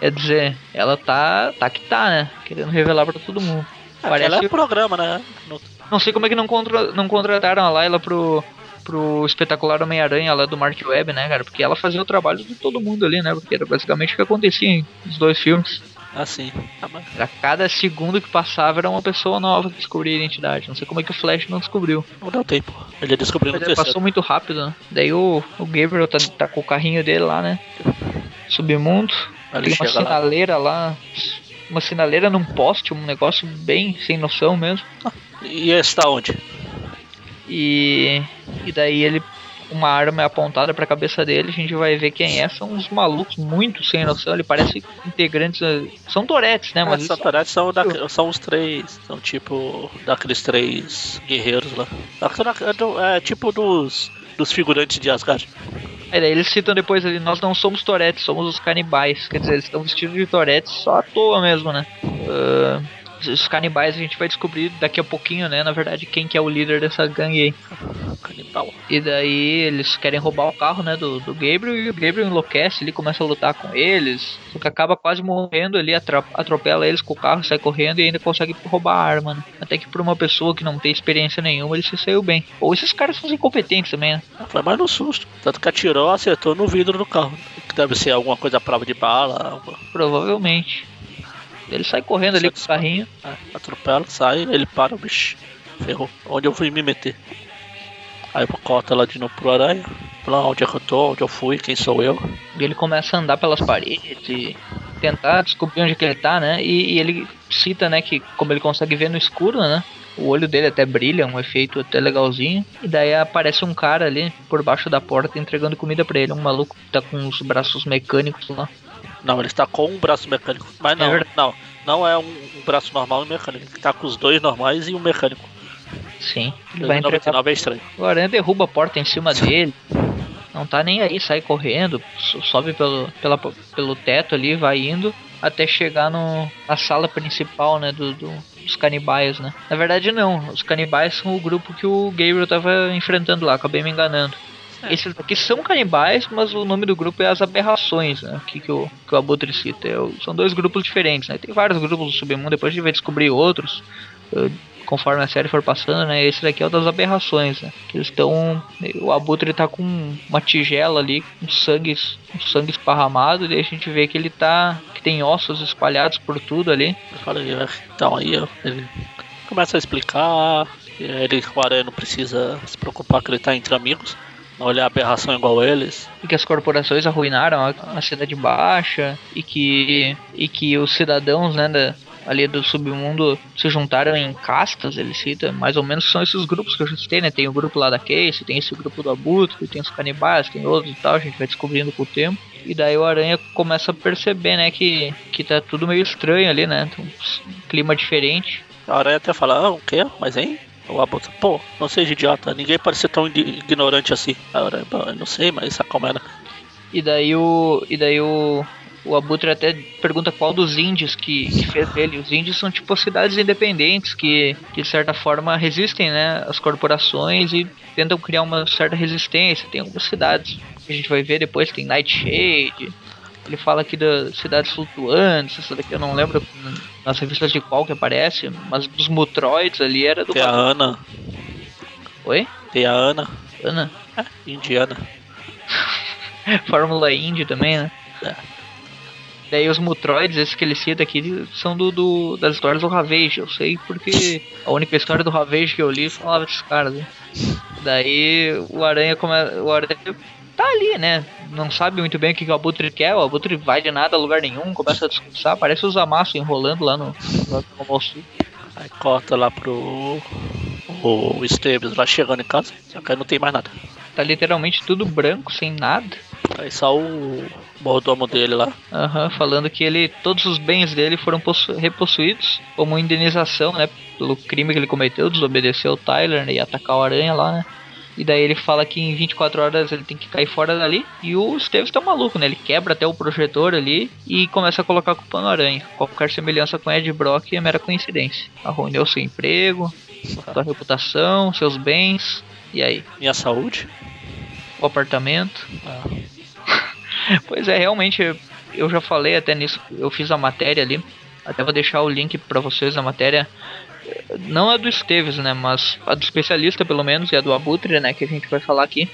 [SPEAKER 2] Quer dizer, ela tá, tá que tá, né, querendo revelar pra todo mundo.
[SPEAKER 1] Aquela
[SPEAKER 2] Parece,
[SPEAKER 1] é programa, né? No-
[SPEAKER 2] não sei como é que não, contra, não contrataram a Layla pro, pro espetacular Homem-Aranha lá do Mark Webb, né, cara? Porque ela fazia o trabalho de todo mundo ali, né? Porque era basicamente o que acontecia nos dois filmes.
[SPEAKER 1] Ah, mas-
[SPEAKER 2] A cada segundo que passava era uma pessoa nova que descobria a identidade. Não sei como é que o Flash não descobriu.
[SPEAKER 1] Não deu tempo. Ele descobriu no
[SPEAKER 2] Mas
[SPEAKER 1] terceiro.
[SPEAKER 2] passou muito rápido, né? Daí o, o Gabriel tá, tá com o carrinho dele lá, né? Submundo.
[SPEAKER 1] Ele
[SPEAKER 2] Tem uma
[SPEAKER 1] chega lá.
[SPEAKER 2] sinaleira lá. Uma sinaleira num poste, um negócio bem sem noção mesmo.
[SPEAKER 1] E esse tá onde?
[SPEAKER 2] E, e daí ele uma arma é apontada para a cabeça dele, a gente vai ver quem é. São uns malucos muito sem noção. Ele parece integrantes. São Toretes, né?
[SPEAKER 1] Mas os Toretes são, da, são os três. São tipo daqueles três guerreiros lá. É, é tipo dos, dos figurantes de Asgard.
[SPEAKER 2] É, daí eles citam depois ali, nós não somos Toretes, somos os canibais. Quer dizer, eles estão vestidos de Toretes só à toa mesmo, né? Uh, os canibais a gente vai descobrir daqui a pouquinho, né? Na verdade, quem que é o líder dessa gangue aí. Canibal. E daí eles querem roubar o carro, né? Do, do Gabriel e o Gabriel enlouquece, ele começa a lutar com eles. Só que acaba quase morrendo ali, atropela eles com o carro, sai correndo e ainda consegue roubar a arma, né? Até que por uma pessoa que não tem experiência nenhuma, ele se saiu bem. Ou esses caras são incompetentes também, né?
[SPEAKER 1] Foi mais no susto. Tanto que atirou, acertou no vidro do carro. Que deve ser alguma coisa à prova de bala.
[SPEAKER 2] Provavelmente. Ele sai correndo ali com o carrinho.
[SPEAKER 1] É, atropela, sai, ele para, o bicho. Ferrou. Onde eu fui me meter? Aí corta lá de novo pro aranha. Lá onde é que eu tô, onde eu fui, quem sou eu.
[SPEAKER 2] E ele começa a andar pelas paredes e tentar descobrir onde é que ele tá, né? E, e, ele cita, né, que como ele consegue ver no escuro, né? O olho dele até brilha, um efeito até legalzinho. E daí aparece um cara ali por baixo da porta entregando comida para ele. Um maluco que tá com os braços mecânicos lá.
[SPEAKER 1] Não, ele está com um braço mecânico. Mas não, é não, não é um, um, braço normal e mecânico. Ele está com os dois normais e um mecânico.
[SPEAKER 2] Sim.
[SPEAKER 1] Ele vai entregar... é estranho.
[SPEAKER 2] O Aranha derruba a porta em cima dele. Não tá nem aí, sai correndo, sobe pelo, pela, pelo teto ali, vai indo até chegar no, na sala principal, né, do, do, dos canibais, né. Na verdade não, os canibais são o grupo que o Gabriel tava enfrentando lá, acabei me enganando. É. Esses aqui são canibais, mas o nome do grupo é as aberrações, né? Que, que, o, que o Abutre cita. É, são dois grupos diferentes, né? Tem vários grupos do submundo, depois a gente vai descobrir outros. Uh, conforme a série for passando, né? Esse daqui é o das aberrações, né? Que eles estão. O Abutre tá com uma tigela ali, com sangue, com sangue esparramado, e a gente vê que ele tá. que tem ossos espalhados por tudo ali.
[SPEAKER 1] Então aí ele começa a explicar. Ele, o Aranha não precisa se preocupar que ele tá entre amigos olhar a aberração igual eles.
[SPEAKER 2] E que as corporações arruinaram a, a cidade baixa e que, e que os cidadãos né, da, ali do submundo se juntaram em castas, ele cita, mais ou menos são esses grupos que eu já citei, né? Tem o grupo lá da Case, tem esse grupo do Abutre, tem os canibais, tem outros e tal, a gente vai descobrindo com o tempo. E daí o Aranha começa a perceber, né, que, que tá tudo meio estranho ali, né? Um clima diferente.
[SPEAKER 1] A Aranha até fala, ah, o quê? Mas hein? O Abutre, pô, não seja idiota, ninguém pode ser tão ignorante assim. Agora, não sei, mas como era.
[SPEAKER 2] E daí o. E daí o. O Abutre até pergunta qual dos índios que, que fez ele. Os índios são tipo cidades independentes que, que de certa forma resistem né, às corporações e tentam criar uma certa resistência. Tem algumas cidades que a gente vai ver depois, tem Nightshade, ele fala aqui das cidades flutuantes, essa daqui eu não lembro nas revistas de qual que aparece, mas dos Mutroids ali era do.
[SPEAKER 1] Tem a Ana.
[SPEAKER 2] Oi?
[SPEAKER 1] Tem a Ana.
[SPEAKER 2] Ana?
[SPEAKER 1] É, indiana. *laughs*
[SPEAKER 2] Fórmula Indy também, né? É. Daí os Mutroids, esses que ele cita aqui, são do, do, das histórias do Ravage. Eu sei porque a única história do Ravage que eu li falava desses caras. Né? Daí o Aranha, come... o Aranha tá ali, né? Não sabe muito bem o que, o Abutre quer, o Abutre vai de nada a lugar nenhum, começa a discursar, parece os amassos enrolando lá no, no, no
[SPEAKER 1] Aí corta lá pro o Esteves lá chegando em casa, só que aí não tem mais nada.
[SPEAKER 2] Tá literalmente tudo branco, sem nada.
[SPEAKER 1] Aí só o mordomo dele lá.
[SPEAKER 2] Aham, uhum, falando que ele. Todos os bens dele foram repossuídos como indenização, né? Pelo crime que ele cometeu, desobedeceu o Tyler né, e atacar o aranha lá, né? E daí ele fala que em 24 horas ele tem que cair fora dali. E o Esteves tá maluco, né? Ele quebra até o projetor ali e começa a colocar a culpa no aranha. Qualquer semelhança com Ed Brock é mera coincidência. Arruinou seu emprego, sua reputação, seus bens. E aí?
[SPEAKER 1] Minha saúde?
[SPEAKER 2] O apartamento. Ah. *laughs* pois é, realmente, eu já falei até nisso. Eu fiz a matéria ali. Até vou deixar o link para vocês na matéria não a do Esteves, né? Mas a do especialista, pelo menos, e a do Abutre, né? Que a gente vai falar aqui.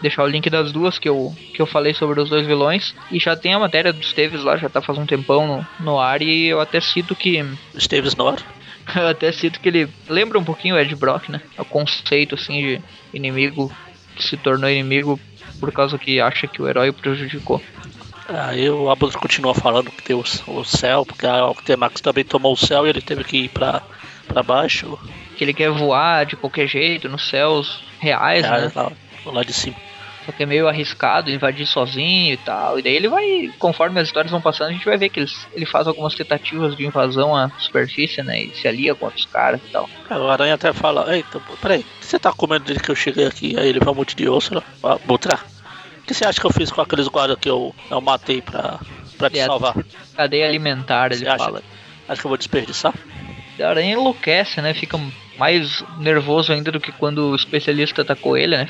[SPEAKER 2] Deixar o link das duas que eu, que eu falei sobre os dois vilões. E já tem a matéria do Esteves lá, já tá faz um tempão no, no ar. E eu até cito que.
[SPEAKER 1] Esteves no ar? *laughs*
[SPEAKER 2] eu até cito que ele lembra um pouquinho o Ed Brock, né? O conceito, assim, de inimigo que se tornou inimigo por causa que acha que o herói o prejudicou.
[SPEAKER 1] Aí o Abutre continua falando que tem o, o céu, porque a Octemax também tomou o céu e ele teve que ir pra para baixo.
[SPEAKER 2] que ele quer voar de qualquer jeito nos céus reais,
[SPEAKER 1] É,
[SPEAKER 2] né?
[SPEAKER 1] lá, lá de cima.
[SPEAKER 2] Só que é meio arriscado invadir sozinho e tal. E daí ele vai, conforme as histórias vão passando, a gente vai ver que eles, ele faz algumas tentativas de invasão à superfície, né? E se alia com outros caras e tal.
[SPEAKER 1] É, O aranha até fala, eita, peraí, você tá com medo desde que eu cheguei aqui? Aí ele vai um monte de osso, né? Mostrar. O que você acha que eu fiz com aqueles guardas que eu, eu matei pra, pra te
[SPEAKER 2] É,
[SPEAKER 1] salvar?
[SPEAKER 2] Cadeia alimentar, ele
[SPEAKER 1] acha?
[SPEAKER 2] fala.
[SPEAKER 1] Acho que eu vou desperdiçar?
[SPEAKER 2] A aranha enlouquece, né? Fica mais nervoso ainda do que quando o especialista atacou ele, né?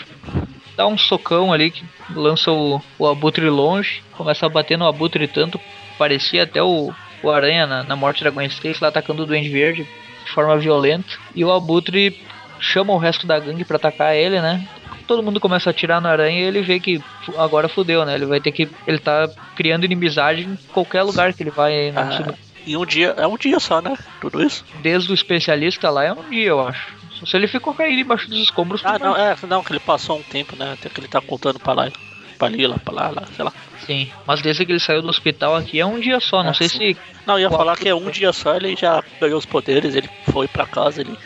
[SPEAKER 2] Dá um socão ali que lança o, o abutre longe, começa a bater no abutre tanto, parecia até o, o aranha na, na morte da Gwen Stacy lá atacando o Duende Verde de forma violenta. E o abutre chama o resto da gangue pra atacar ele, né? Todo mundo começa a atirar na aranha e ele vê que agora fudeu, né? Ele vai ter que. Ele tá criando inimizade em qualquer lugar que ele vai aí na
[SPEAKER 1] Ah, e um dia, é um dia só, né? Tudo isso?
[SPEAKER 2] desde o especialista lá é um dia, eu acho. Se ele ficou caído embaixo dos escombros,
[SPEAKER 1] Ah, não, é, não, que ele passou um tempo, né? Até que ele tá contando pra lá, pra ali, lá, pra lá, lá, sei lá.
[SPEAKER 2] Sim, mas desde que ele saiu do hospital aqui é um dia só. Não
[SPEAKER 1] Ah,
[SPEAKER 2] sei
[SPEAKER 1] sim.
[SPEAKER 2] se.
[SPEAKER 1] Não, ia falar que é um dia só, ele já ganhou os poderes, ele foi pra casa, ele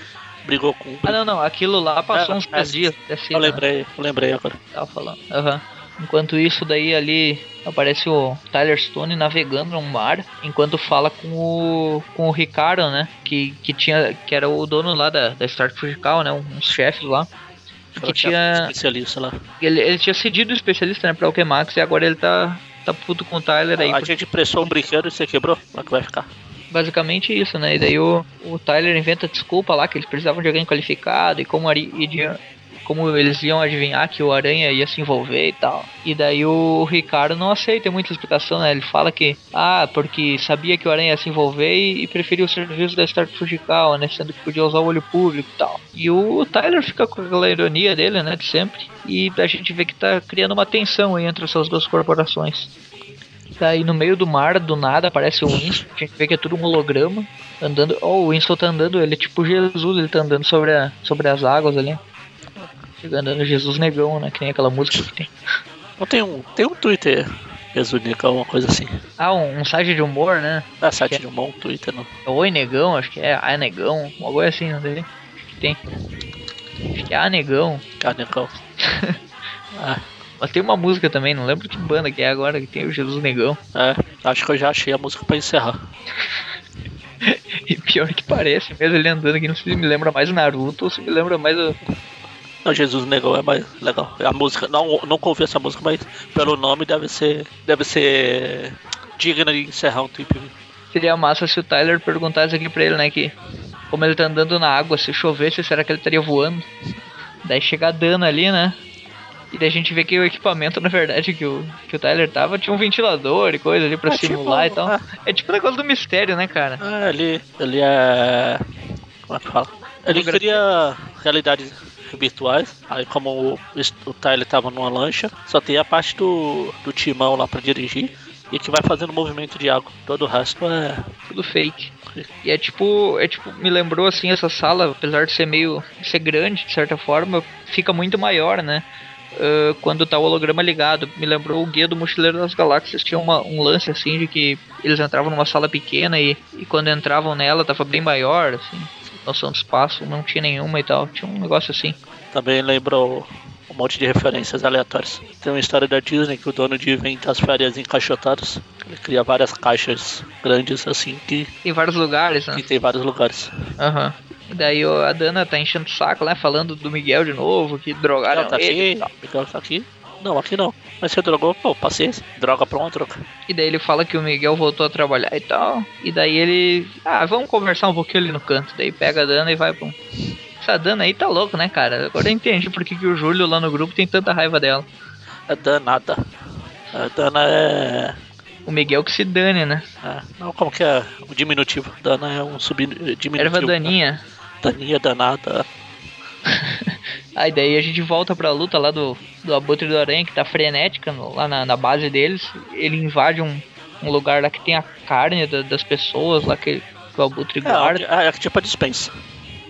[SPEAKER 1] brigou com
[SPEAKER 2] Ah, não, não. Aquilo lá passou
[SPEAKER 1] É,
[SPEAKER 2] uns
[SPEAKER 1] é,
[SPEAKER 2] três dias. Assim,
[SPEAKER 1] Eu
[SPEAKER 2] né?
[SPEAKER 1] lembrei, eu lembrei agora.
[SPEAKER 2] Tava falando. Aham. Enquanto isso, daí ali aparece o Tyler Stone navegando no mar, enquanto fala com o com o Ricardo, né? Que, que tinha que era o dono lá da, da Stark Fujical, né? Uns chefes lá. Que tinha
[SPEAKER 1] especialista lá.
[SPEAKER 2] ele, ele tinha cedido o especialista, né, para o Max e agora ele tá tá puto com o Tyler aí.
[SPEAKER 1] a gente pressou um brinquedo e você quebrou? Como é que vai ficar?
[SPEAKER 2] Basicamente isso, né? E daí o, o Tyler inventa desculpa lá que eles precisavam de alguém qualificado e como, iria- como eles iam adivinhar que o Aranha ia se envolver e tal. E daí o Ricardo não aceita muita explicação, né? Ele fala que, ah, porque sabia que o Aranha ia se envolver e, e preferiu o serviço da Stark Fujical, né? Sendo que podia usar o olho público e tal. E o Tyler fica com aquela ironia dele, né? De sempre. E a gente vê que tá criando uma tensão aí entre essas duas corporações. Daí no meio do mar, do nada, aparece o Winston. A gente vê que é tudo um holograma. Andando. Oh, o Winston tá andando, ele é tipo Jesus, ele tá andando sobre, a, sobre as águas ali. Andando Jesus negão, né? Que nem aquela música que tem.
[SPEAKER 1] Não tem um, tem um Twitter exúnica, uma coisa assim.
[SPEAKER 2] Ah, um, um site de humor, né?
[SPEAKER 1] É site de um Twitter, não.
[SPEAKER 2] Oi negão, acho que é. Ah, negão. Uma coisa assim, não sei. Acho que tem. Acho que é Ah, negão.
[SPEAKER 1] Carnecão. *laughs* ah,
[SPEAKER 2] Mas tem uma música também, não lembro que banda que é agora, que tem o Jesus negão.
[SPEAKER 1] é, acho que eu já achei a música pra encerrar. *laughs*
[SPEAKER 2] E pior que parece mesmo ele andando aqui, não sei se me lembra mais Naruto ou se me lembra mais o.
[SPEAKER 1] Não, Jesus Negão é mais legal. A música, não, não ouvi essa música, mas pelo nome deve ser. Deve ser digna de encerrar um trip.
[SPEAKER 2] Seria massa se o Tyler perguntasse aqui pra ele, né, que como ele tá andando na água, se chovesse, será que ele estaria voando? Daí chega a Dana ali, né? E daí a gente vê que o equipamento, na verdade, que o, que o Tyler tava, tinha um ventilador e coisa ali pra
[SPEAKER 1] É, tipo,
[SPEAKER 2] simular e tal.
[SPEAKER 1] é.
[SPEAKER 2] É tipo o negócio do mistério, né, cara?
[SPEAKER 1] Ah, ele, ele é. Como é que fala? Ele cria realidades virtuais. Aí, como o, o Tyler tava numa lancha, só tem a parte do, do timão lá pra dirigir e que vai fazendo movimento de água. Todo o resto é.
[SPEAKER 2] Tudo fake. E é tipo, é tipo, me lembrou assim, essa sala, apesar de ser meio. ser grande, de certa forma, fica muito maior, né? Ah, quando tá o holograma ligado. Me lembrou o Guia do Mochileiro das Galáxias. Tinha uma, um lance assim de que eles entravam numa sala pequena e, e quando entravam nela tava bem maior, assim. Noção de espaço não tinha nenhuma e tal. Tinha um negócio assim.
[SPEAKER 1] Também lembrou um monte de referências aleatórias. Tem uma história da Disney que o dono de inventa as férias encaixotadas. Ele cria várias caixas grandes assim que,
[SPEAKER 2] Em vários lugares, né?
[SPEAKER 1] que tem vários lugares.
[SPEAKER 2] Aham. E daí a Dana tá enchendo o saco, né? Falando do Miguel de novo, que drogaram
[SPEAKER 1] Miguel tá
[SPEAKER 2] ele.
[SPEAKER 1] aqui, Miguel tá aqui. Não, aqui não. Mas você drogou, pô, paciência. Droga pra uma troca.
[SPEAKER 2] E daí ele fala que o Miguel voltou a trabalhar e tal. E daí ele. Ah, vamos conversar um pouquinho ali no canto. Daí pega a Dana e vai pra um. Essa Dana aí tá louco, né, cara? Agora eu entendi por que, que o Júlio lá no grupo tem tanta raiva dela.
[SPEAKER 1] É danada. A Dana é.
[SPEAKER 2] O Miguel que se dane, né?
[SPEAKER 1] é- Não, como que é o diminutivo? Dana é um sub diminutivo.
[SPEAKER 2] Erva daninha.
[SPEAKER 1] Daninha danada. *laughs*
[SPEAKER 2] Aí daí a gente volta pra luta lá do, do Abutre do Aranha, que tá frenética no- lá na, na base deles. Ele invade um, um lugar lá que tem a carne da- das pessoas lá que, que o Abutre guarda.
[SPEAKER 1] É, é, é tipo a dispensa.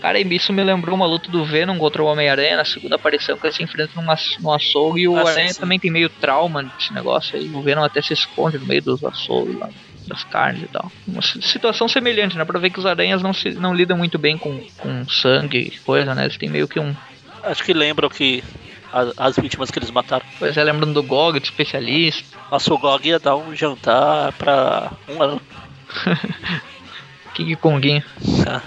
[SPEAKER 2] Cara, isso me lembrou uma luta do Venom contra o Homem-Aranha na segunda aparição, que eles se enfrentam numa, num açougue e o
[SPEAKER 1] Ah, sim,
[SPEAKER 2] Aranha
[SPEAKER 1] sim.
[SPEAKER 2] também tem meio trauma desse negócio aí. O Venom até se esconde no meio dos açougues lá. das carnes e tal. Uma situação semelhante, né? Pra ver que os aranhas não, se, não lidam muito bem com, com sangue e coisa, né? Eles têm meio que um.
[SPEAKER 1] Acho que lembram que as, as vítimas que eles mataram.
[SPEAKER 2] Pois é, lembrando do Gog, do especialista.
[SPEAKER 1] Nossa, o Gog ia dar um jantar pra um ano. *laughs*
[SPEAKER 2] King Konguinho.
[SPEAKER 1] Ah,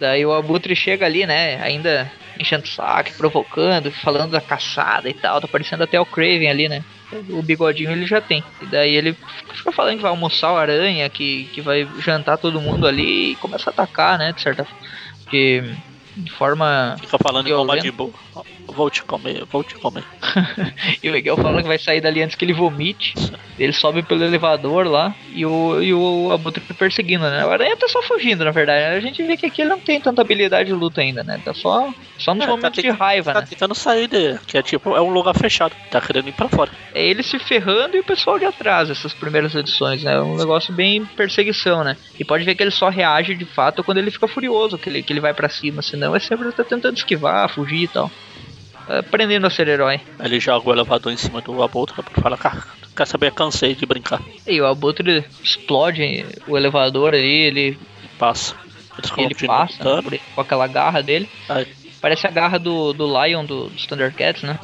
[SPEAKER 2] Daí o Abutre chega ali, né? Ainda enchendo o saco, provocando, falando da caçada e tal. Tá parecendo até o Craven ali, né? O bigodinho ele já tem. E daí ele fica falando que vai almoçar o aranha, que, que vai jantar todo mundo ali e começa a atacar, né? De certa forma. Porque de forma.
[SPEAKER 1] Fica falando igual o. Majin Buu. Vou te comer, vou te comer. *laughs*
[SPEAKER 2] e o Miguel fala que vai sair dali antes que ele vomite. Ele sobe pelo elevador lá e o, e o Abutre perseguindo, né? O Aranha tá só fugindo, na verdade. A gente vê que aqui ele não tem tanta habilidade de luta ainda, né? Tá só, só nos
[SPEAKER 1] É, tá
[SPEAKER 2] momentos de
[SPEAKER 1] tentando-
[SPEAKER 2] raiva,
[SPEAKER 1] Tá
[SPEAKER 2] né?
[SPEAKER 1] tentando sair de. Que é tipo, é um lugar fechado. Tá querendo ir pra fora.
[SPEAKER 2] É ele se ferrando e o pessoal de atrás, essas primeiras edições, né? É um negócio bem perseguição, né? E pode ver que ele só reage de fato quando ele fica furioso, que ele, que ele vai pra cima, senão é sempre tá tentando esquivar, fugir e tal. Aprendendo a ser herói.
[SPEAKER 1] Ele joga o elevador em cima do Abutre pra falar, cara, quer saber, cansei de brincar.
[SPEAKER 2] E o Abutre explode o elevador ali, ele,
[SPEAKER 1] Passa.
[SPEAKER 2] Ele passa por com aquela garra dele.
[SPEAKER 1] Aí,
[SPEAKER 2] Parece a garra do, do Lion do, dos Thundercats, né?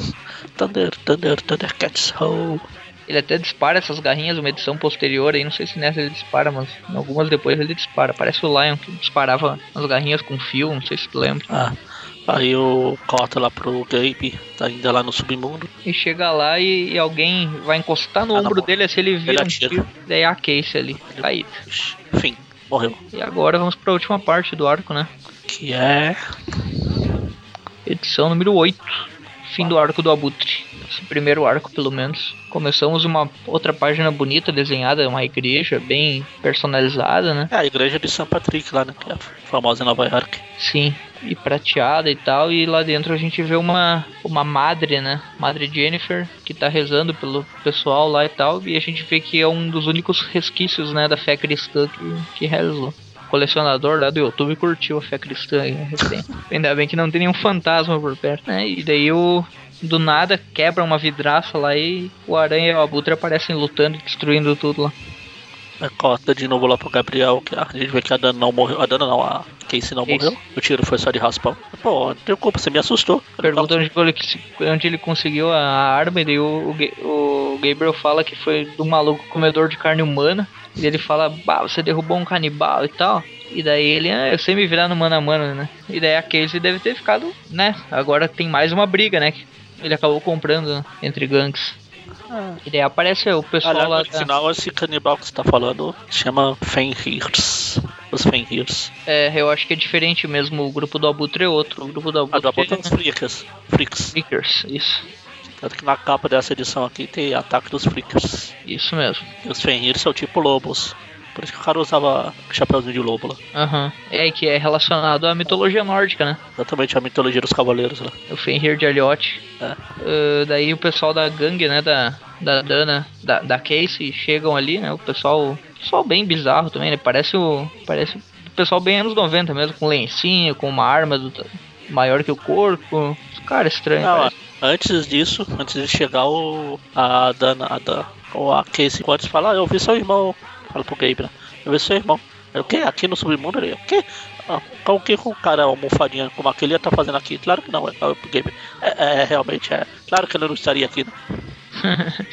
[SPEAKER 1] Thunder, Thunder, Thundercats, ho.
[SPEAKER 2] Ele até dispara essas garrinhas, uma edição posterior aí, não sei se nessa ele dispara, mas em algumas depois ele dispara. Parece o Lion que disparava as garrinhas com fio, não sei se tu lembra.
[SPEAKER 1] Ah, aí o corta lá pro Gabe, tá ainda lá no submundo.
[SPEAKER 2] E chega lá e, e alguém vai encostar no
[SPEAKER 1] Ah, não,
[SPEAKER 2] ombro
[SPEAKER 1] pô.
[SPEAKER 2] dele, assim ele vira
[SPEAKER 1] Ele
[SPEAKER 2] um tiro, daí é a Case ali, caída.
[SPEAKER 1] Enfim, morreu.
[SPEAKER 2] E agora vamos pra última parte do arco, né?
[SPEAKER 1] Que é.
[SPEAKER 2] Edição número 8. Fim do arco do Abutre. Esse primeiro arco, pelo menos. Começamos uma outra página bonita, desenhada, uma igreja bem personalizada, né?
[SPEAKER 1] É a igreja de St. Patrick lá, né? Que é famosa em Nova York.
[SPEAKER 2] Sim, e prateada e tal. E lá dentro a gente vê uma, uma madre, né? Madre Jennifer, que tá rezando pelo pessoal lá e tal. E a gente vê que é um dos únicos resquícios, né? Da fé cristã que, que rezou. Colecionador lá do YouTube curtiu a fé cristã aí, né. Ainda bem que não tem nenhum fantasma por perto, né? E daí o. Do nada quebra uma vidraça lá e o aranha e o abutre aparecem lutando e destruindo tudo lá.
[SPEAKER 1] Aí corta de novo lá pro Gabriel, que a gente vê que a Dana não morreu. A Dana não, a Casey não
[SPEAKER 2] Casey.
[SPEAKER 1] morreu. O tiro foi só de raspão. Pô, não tenho culpa, você me assustou.
[SPEAKER 2] Pergunta onde ele, onde ele conseguiu a arma, e daí o, o o Gabriel fala que foi do maluco comedor de carne humana. E ele fala, bah, você derrubou um canibal e tal. E daí ele, ah, eu sei me virar no mano a mano, né? E daí a Casey deve ter ficado, né? Agora tem mais uma briga, né? Ele acabou comprando entre gangues. E daí aparece o pessoal
[SPEAKER 1] Aliás,
[SPEAKER 2] lá
[SPEAKER 1] no
[SPEAKER 2] da...
[SPEAKER 1] final, esse canibal que você tá falando chama Fenrirs. Os Fenrirs.
[SPEAKER 2] É, eu acho que é diferente mesmo. O grupo do Abutre é outro. O grupo do
[SPEAKER 1] A do
[SPEAKER 2] Abutre
[SPEAKER 1] Abutre são os Freakers. Freaks.
[SPEAKER 2] Freakers, isso.
[SPEAKER 1] Tanto que na capa dessa edição aqui tem ataque dos Freakers.
[SPEAKER 2] Isso mesmo.
[SPEAKER 1] E os Fenrirs são tipo lobos. Por isso que o cara usava chapéuzinho de lobo lá.
[SPEAKER 2] Aham. É, que é relacionado à mitologia nórdica, né?
[SPEAKER 1] Exatamente a mitologia dos cavaleiros lá.
[SPEAKER 2] O Fenrir de Alioth.
[SPEAKER 1] É.
[SPEAKER 2] Ah, daí o pessoal da gangue, né? Da, da Dana, da, da Casey, chegam ali, né? O pessoal. Pessoal bem bizarro também, né? Parece o. Parece o pessoal bem anos 90 mesmo, com lencinho, com uma arma do, maior que o corpo. Cara, estranho.
[SPEAKER 1] Não,
[SPEAKER 2] parece.
[SPEAKER 1] antes disso, antes de chegar o. A Dana, a Dana, ou a Casey antes fala, ah, eu vi seu irmão. Fala pro Gabriel, eu vi seu irmão. Eu, o quê? Aqui no submundo? Ele, o quê? Ah, com o que o cara almofadinha como aquele ia tá fazendo aqui? Claro que não, é, é. É, é, realmente é. Claro que ele não estaria aqui, né? *laughs*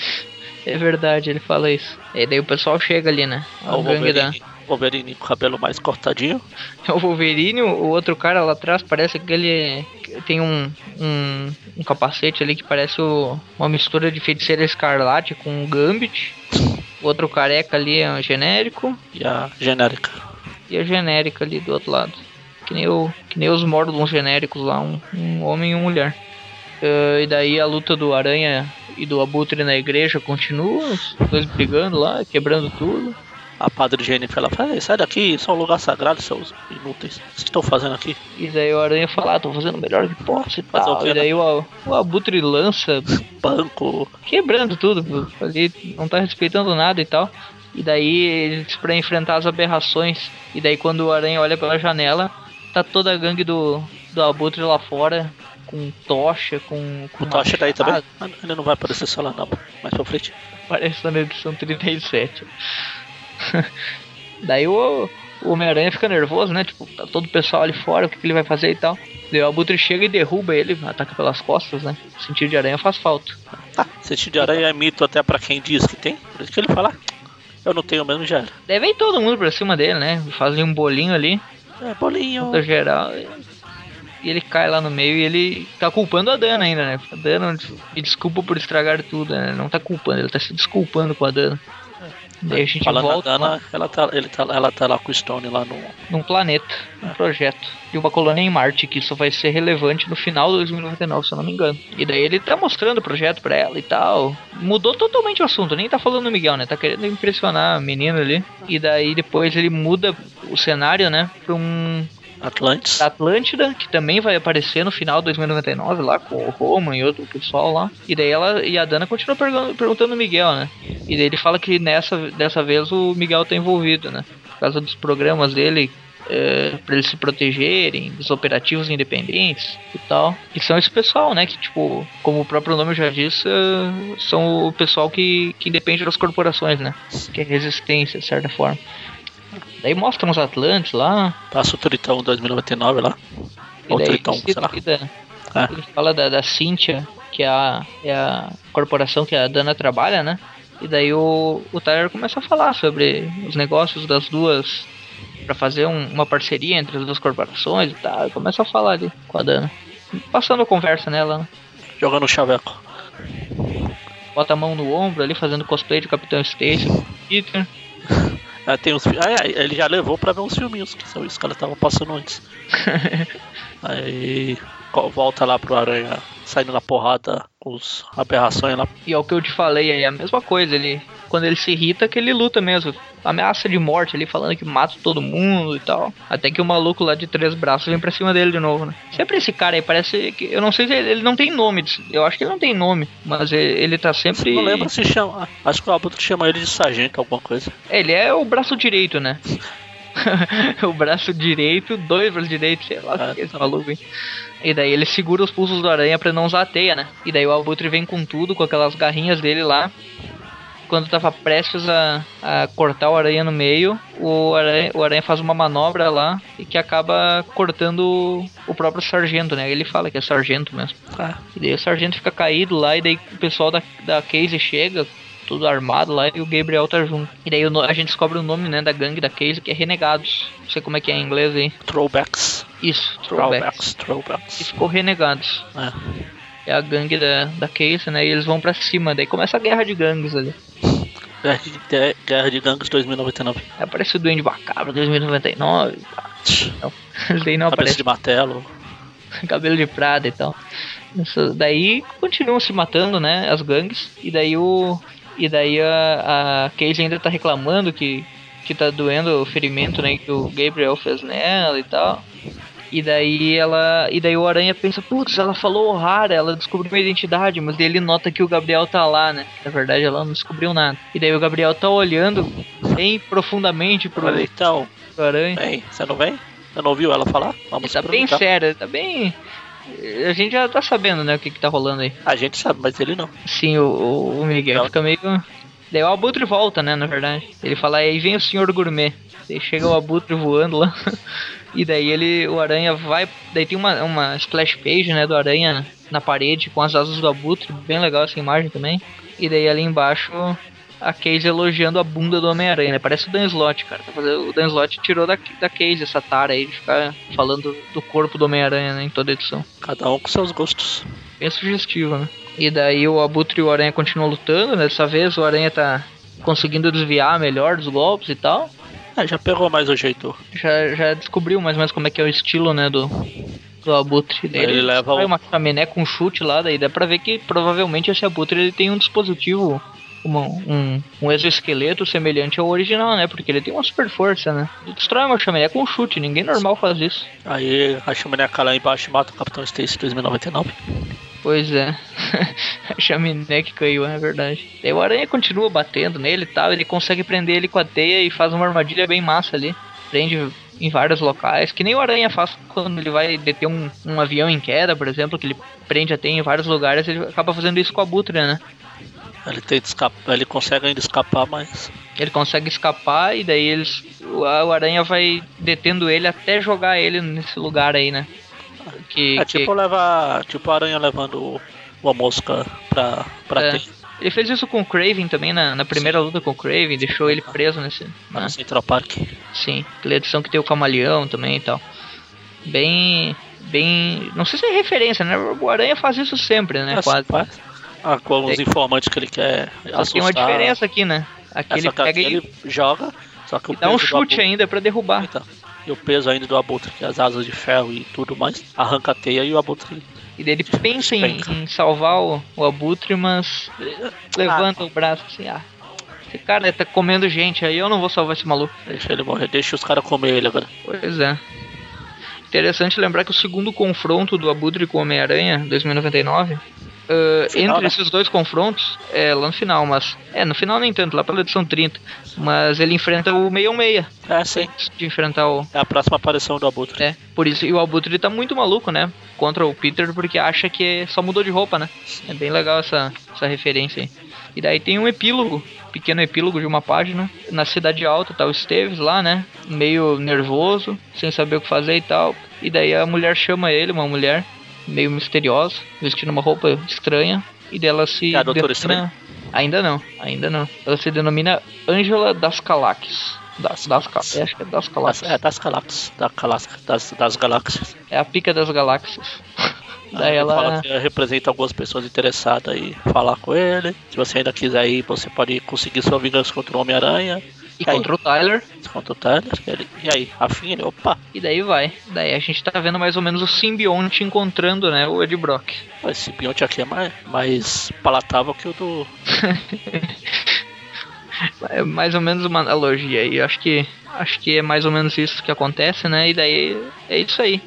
[SPEAKER 2] É verdade, ele fala isso. E daí o pessoal chega ali, né? A
[SPEAKER 1] o
[SPEAKER 2] gangue da.
[SPEAKER 1] Wolverine, Wolverine com o cabelo mais cortadinho. *laughs*
[SPEAKER 2] O Wolverine, o outro cara lá atrás, parece que ele tem um, um, um capacete ali que parece o- uma mistura de feiticeira escarlate com um Gambit. *laughs* O outro careca ali é um genérico.
[SPEAKER 1] E a genérica.
[SPEAKER 2] E a genérica ali do outro lado. Que nem, o, que nem os Mordlons genéricos lá, um, um homem e uma mulher. Ah, e daí a luta do Aranha e do Abutre na igreja continua, os dois brigando lá, quebrando tudo.
[SPEAKER 1] A padre Jennifer ela fala, "Ei, sai daqui, isso é um lugar sagrado, seus inúteis. O que vocês estão fazendo aqui?
[SPEAKER 2] E daí o Aranha fala, ah, tô fazendo o melhor que posso e tal. E daí o, o Abutre lança, *laughs*
[SPEAKER 1] Banco.
[SPEAKER 2] quebrando tudo, ali não tá respeitando nada e tal. E daí eles pra enfrentar as aberrações. E daí quando o Aranha olha pela janela, tá toda a gangue do, do Abutre lá fora, com tocha, com. com
[SPEAKER 1] O Tocha daí também? Ele não vai aparecer só lá não, mais pra frente.
[SPEAKER 2] Parece na edição 37. *laughs* Daí o, o Homem-Aranha fica nervoso, né? Tipo, tá todo o pessoal ali fora, o que, que ele vai fazer e tal. Daí o Abutre chega e derruba ele, ataca pelas costas, né? sentido de aranha faz falta.
[SPEAKER 1] Ah, sentido de aranha é mito até pra quem diz que tem. Por isso que ele fala, eu não tenho mesmo, já era.
[SPEAKER 2] Daí vem todo mundo pra cima dele, né? Fazem um bolinho ali.
[SPEAKER 1] É, bolinho.
[SPEAKER 2] Geral. E ele cai lá no meio e ele tá culpando a Dana ainda, né? A Dana me desculpa por estragar tudo, né? Não tá culpando, ele tá se desculpando com a Dana. Daí a gente
[SPEAKER 1] Falando
[SPEAKER 2] volta
[SPEAKER 1] da Dana, ela tá, ele tá, ela tá lá com o Stone lá no.
[SPEAKER 2] num planeta, num projeto. De uma colônia em Marte, que isso vai ser relevante no final de 2099, se eu não me engano. E daí ele tá mostrando o projeto pra ela e tal. Mudou totalmente o assunto, nem tá falando do Miguel, né? Tá querendo impressionar a menina ali. E daí depois ele muda o cenário, né? Pra um
[SPEAKER 1] Atlantis.
[SPEAKER 2] da Atlântida, que também vai aparecer no final de 2099 lá com o Roman e outro pessoal lá. E daí ela e a Dana continua pergun- perguntando o Miguel, né? E daí ele fala que nessa dessa vez o Miguel tá envolvido, né? Por causa dos programas dele é, para eles se protegerem, dos operativos independentes e tal. E são esse pessoal, né? Que, tipo, como o próprio nome já diz, é, são o pessoal que, que independe das corporações, né? Que é resistência, de certa forma. Daí mostram os Atlantes lá,
[SPEAKER 1] Passa o Tritão 2099 lá. Ou
[SPEAKER 2] daí
[SPEAKER 1] Tritão, sei lá.
[SPEAKER 2] seguida,
[SPEAKER 1] É.
[SPEAKER 2] ele fala da, da Cynthia, que é a, é a corporação que a Dana trabalha, né? E daí o, o Tyler começa a falar sobre os negócios das duas pra fazer um- uma parceria entre as duas corporações e tal. Começa a falar ali com a Dana. Passando a conversa nela, né?
[SPEAKER 1] Jogando o chaveco.
[SPEAKER 2] Bota a mão no ombro ali, fazendo cosplay de Capitão Stacy, Peter. *laughs*
[SPEAKER 1] Ah, tem uns, ah, é, ele já levou pra ver uns filminhos, que são isso que ela tava passando antes. *laughs* Aí volta lá pro Aranha, saindo na porrada com os aberrações lá.
[SPEAKER 2] E é o que eu te falei aí, é a mesma coisa. Ele, quando ele se irrita, que ele luta mesmo. Ameaça de morte ali, falando que mata todo mundo e tal. Até que o maluco lá de três braços vem pra cima dele de novo, né? Sempre esse cara aí parece que. Eu não sei se ele, ele não tem nome. Eu acho que ele não tem nome. Mas ele, ele tá sempre.
[SPEAKER 1] Não lembro se chama. Acho que o Abutre chama ele de sargento, alguma coisa.
[SPEAKER 2] Ele é o braço direito, né? *laughs* o braço direito, dois braços direitos, sei lá,
[SPEAKER 1] Ah,
[SPEAKER 2] que é esse maluco, hein? E daí ele segura os pulsos do aranha pra não usar a teia, né? E daí o Abutre vem com tudo, com aquelas garrinhas dele lá. Quando tava prestes a, a cortar o aranha no meio, o aranha, o aranha faz uma manobra lá e que acaba cortando o próprio sargento, né? Ele fala que é sargento mesmo.
[SPEAKER 1] Ah,
[SPEAKER 2] E daí o sargento fica caído lá, e daí o pessoal da, da Casey chega, tudo armado lá, e o Gabriel tá junto. E daí a gente descobre o nome, né, da gangue da Casey, que é Renegados. Não sei como é que é em inglês aí.
[SPEAKER 1] throwbacks.
[SPEAKER 2] Isso, Throwbacks.
[SPEAKER 1] Throwbacks, throwbacks.
[SPEAKER 2] E ficou Renegados.
[SPEAKER 1] É.
[SPEAKER 2] É a gangue da, da Casey, né, e eles vão pra cima. Daí começa a guerra de gangues ali.
[SPEAKER 1] Guerra de, de- Guerra de Gangues 2099.
[SPEAKER 2] Aí aparece o Duende Macabro 2099. Não, *laughs* daí não
[SPEAKER 1] Cabeça
[SPEAKER 2] aparece
[SPEAKER 1] de martelo. *laughs*
[SPEAKER 2] cabelo de prada e tal. Daí continuam se matando, né? As gangues. E daí o. E daí a, a Casey ainda tá reclamando que, que tá doendo o ferimento, né? Que o Gabriel fez nela e tal. E daí ela. E daí o Aranha pensa, putz, ela falou rara, ela descobriu a identidade, mas daí ele nota que o Gabriel tá lá, né? Na verdade ela não descobriu nada. E daí o Gabriel tá olhando bem profundamente pro,
[SPEAKER 1] Olha, então,
[SPEAKER 2] pro Aranha.
[SPEAKER 1] vem, você não vem? Você não ouviu ela falar? Vamos
[SPEAKER 2] Ele tá bem sério, tá bem. A gente já tá sabendo, né, o que que tá rolando aí.
[SPEAKER 1] A gente sabe, mas ele não.
[SPEAKER 2] Sim, o, o- o Miguel
[SPEAKER 1] Não.
[SPEAKER 2] fica meio. Daí o Abutre volta, né, na verdade. Ele fala, aí vem o senhor gourmet. Daí chega o Abutre voando lá. *laughs* e daí ele, o Aranha vai. Daí tem uma, uma splash page, né, do Aranha na parede com as asas do Abutre. Bem legal essa imagem também. E daí ali embaixo a Casey elogiando a bunda do Homem-Aranha, né? Parece o Dan Slott, cara. Tá O Dan Slott tirou da, da Casey essa tara aí de ficar falando do corpo do Homem-Aranha né, em toda edição.
[SPEAKER 1] Cada um com seus gostos.
[SPEAKER 2] Bem sugestivo, né? E daí o Abutre e o Aranha continuam lutando, né? Dessa vez o Aranha tá conseguindo desviar melhor dos golpes e tal.
[SPEAKER 1] É, já pegou mais o jeito.
[SPEAKER 2] Já, já descobriu mais ou menos como é que é o estilo, né, do, do Abutre. Daí
[SPEAKER 1] Ele leva o-
[SPEAKER 2] uma chaminé com chute lá, daí dá pra ver que provavelmente esse Abutre ele tem um dispositivo, uma- um, um exoesqueleto semelhante ao original, né? Porque ele tem uma super força, né? Ele destrói uma chaminé com chute, ninguém normal faz isso.
[SPEAKER 1] Aí a chaminé cai lá embaixo e mata o Capitão Stacy 2099.
[SPEAKER 2] Pois é. a *laughs* chaminé que caiu, é verdade. Daí o aranha continua batendo nele e tal. Ele consegue prender ele com a teia e faz uma armadilha bem massa ali. Prende em vários locais. Que nem o aranha faz quando ele vai deter um, um avião em queda, por exemplo. Que ele prende a teia em vários lugares. Ele acaba fazendo isso com a Butre, né?
[SPEAKER 1] Ele tenta escapar, ele consegue ainda escapar, mas.
[SPEAKER 2] Ele consegue escapar e daí eles. O, o Aranha vai detendo ele até jogar ele nesse lugar aí, né?
[SPEAKER 1] Que, é tipo que... levar. Tipo a aranha levando uma mosca pra, pra é. ter.
[SPEAKER 2] Ele fez isso com o Craven também na, na primeira Sim. luta com o Craven, deixou ele preso nesse.
[SPEAKER 1] Né? No Central Park.
[SPEAKER 2] Sim, aquela edição que tem o camaleão também e tal. Bem. Bem. Não sei se é referência, né? O Aranha faz isso sempre, né? É, Quase.
[SPEAKER 1] Ah, com os informantes que ele quer
[SPEAKER 2] assustar. Tem uma diferença aqui, né? Aqui é, ele pega e
[SPEAKER 1] ele joga, só que o
[SPEAKER 2] dá um chute ainda para derrubar. Então,
[SPEAKER 1] e o peso ainda do abutre, que é as asas de ferro e tudo mais, arranca a teia e o abutre
[SPEAKER 2] e daí ele pensa em, em, salvar o, o Abutre, mas levanta ah. o braço assim, ah. Esse cara tá comendo gente aí, eu não vou salvar esse maluco.
[SPEAKER 1] Deixa ele morrer, deixa os caras comer ele agora.
[SPEAKER 2] Pois é. Interessante lembrar que o segundo confronto do Abutre com o Homem-Aranha, 2099, Uh, final, entre né? esses dois confrontos, é lá no final, mas. É, no final nem tanto, lá pela edição 30. Mas ele enfrenta o 616.
[SPEAKER 1] É, sim.
[SPEAKER 2] De enfrentar o.
[SPEAKER 1] É a próxima aparição do Abutre.
[SPEAKER 2] É, por isso. E o Abutre tá muito maluco, né? Contra o Peter, porque acha que só mudou de roupa, né? É bem legal essa, essa referência aí. E daí tem um epílogo, pequeno epílogo de uma página. Na cidade alta tá o Esteves lá, né? Meio nervoso, sem saber o que fazer e tal. E daí a mulher chama ele, uma mulher, meio misteriosa, vestindo uma roupa estranha, e dela se.
[SPEAKER 1] É a Doutora Estranha?
[SPEAKER 2] Ainda não, ainda não. Ela se denomina Ângela das Calaques. Das, das, acho que é das galáxias.
[SPEAKER 1] É, das galáxias. Das, das galáxias.
[SPEAKER 2] É a pica das galáxias.
[SPEAKER 1] Daí ela que representa algumas pessoas interessadas em falar com ele. Se você ainda quiser ir, você pode conseguir sua vingança contra o Homem-Aranha.
[SPEAKER 2] E, contra o Tyler.
[SPEAKER 1] Contra o Tyler. Ele, e aí, afim, ele, opa.
[SPEAKER 2] E daí vai. Daí a gente tá vendo mais ou menos o simbionte encontrando, né, o Ed Brock.
[SPEAKER 1] Esse simbionte aqui é mais, mais palatável que o do... *laughs*
[SPEAKER 2] é mais ou menos uma analogia aí. Acho que, acho que é mais ou menos isso que acontece, né? E daí é isso aí.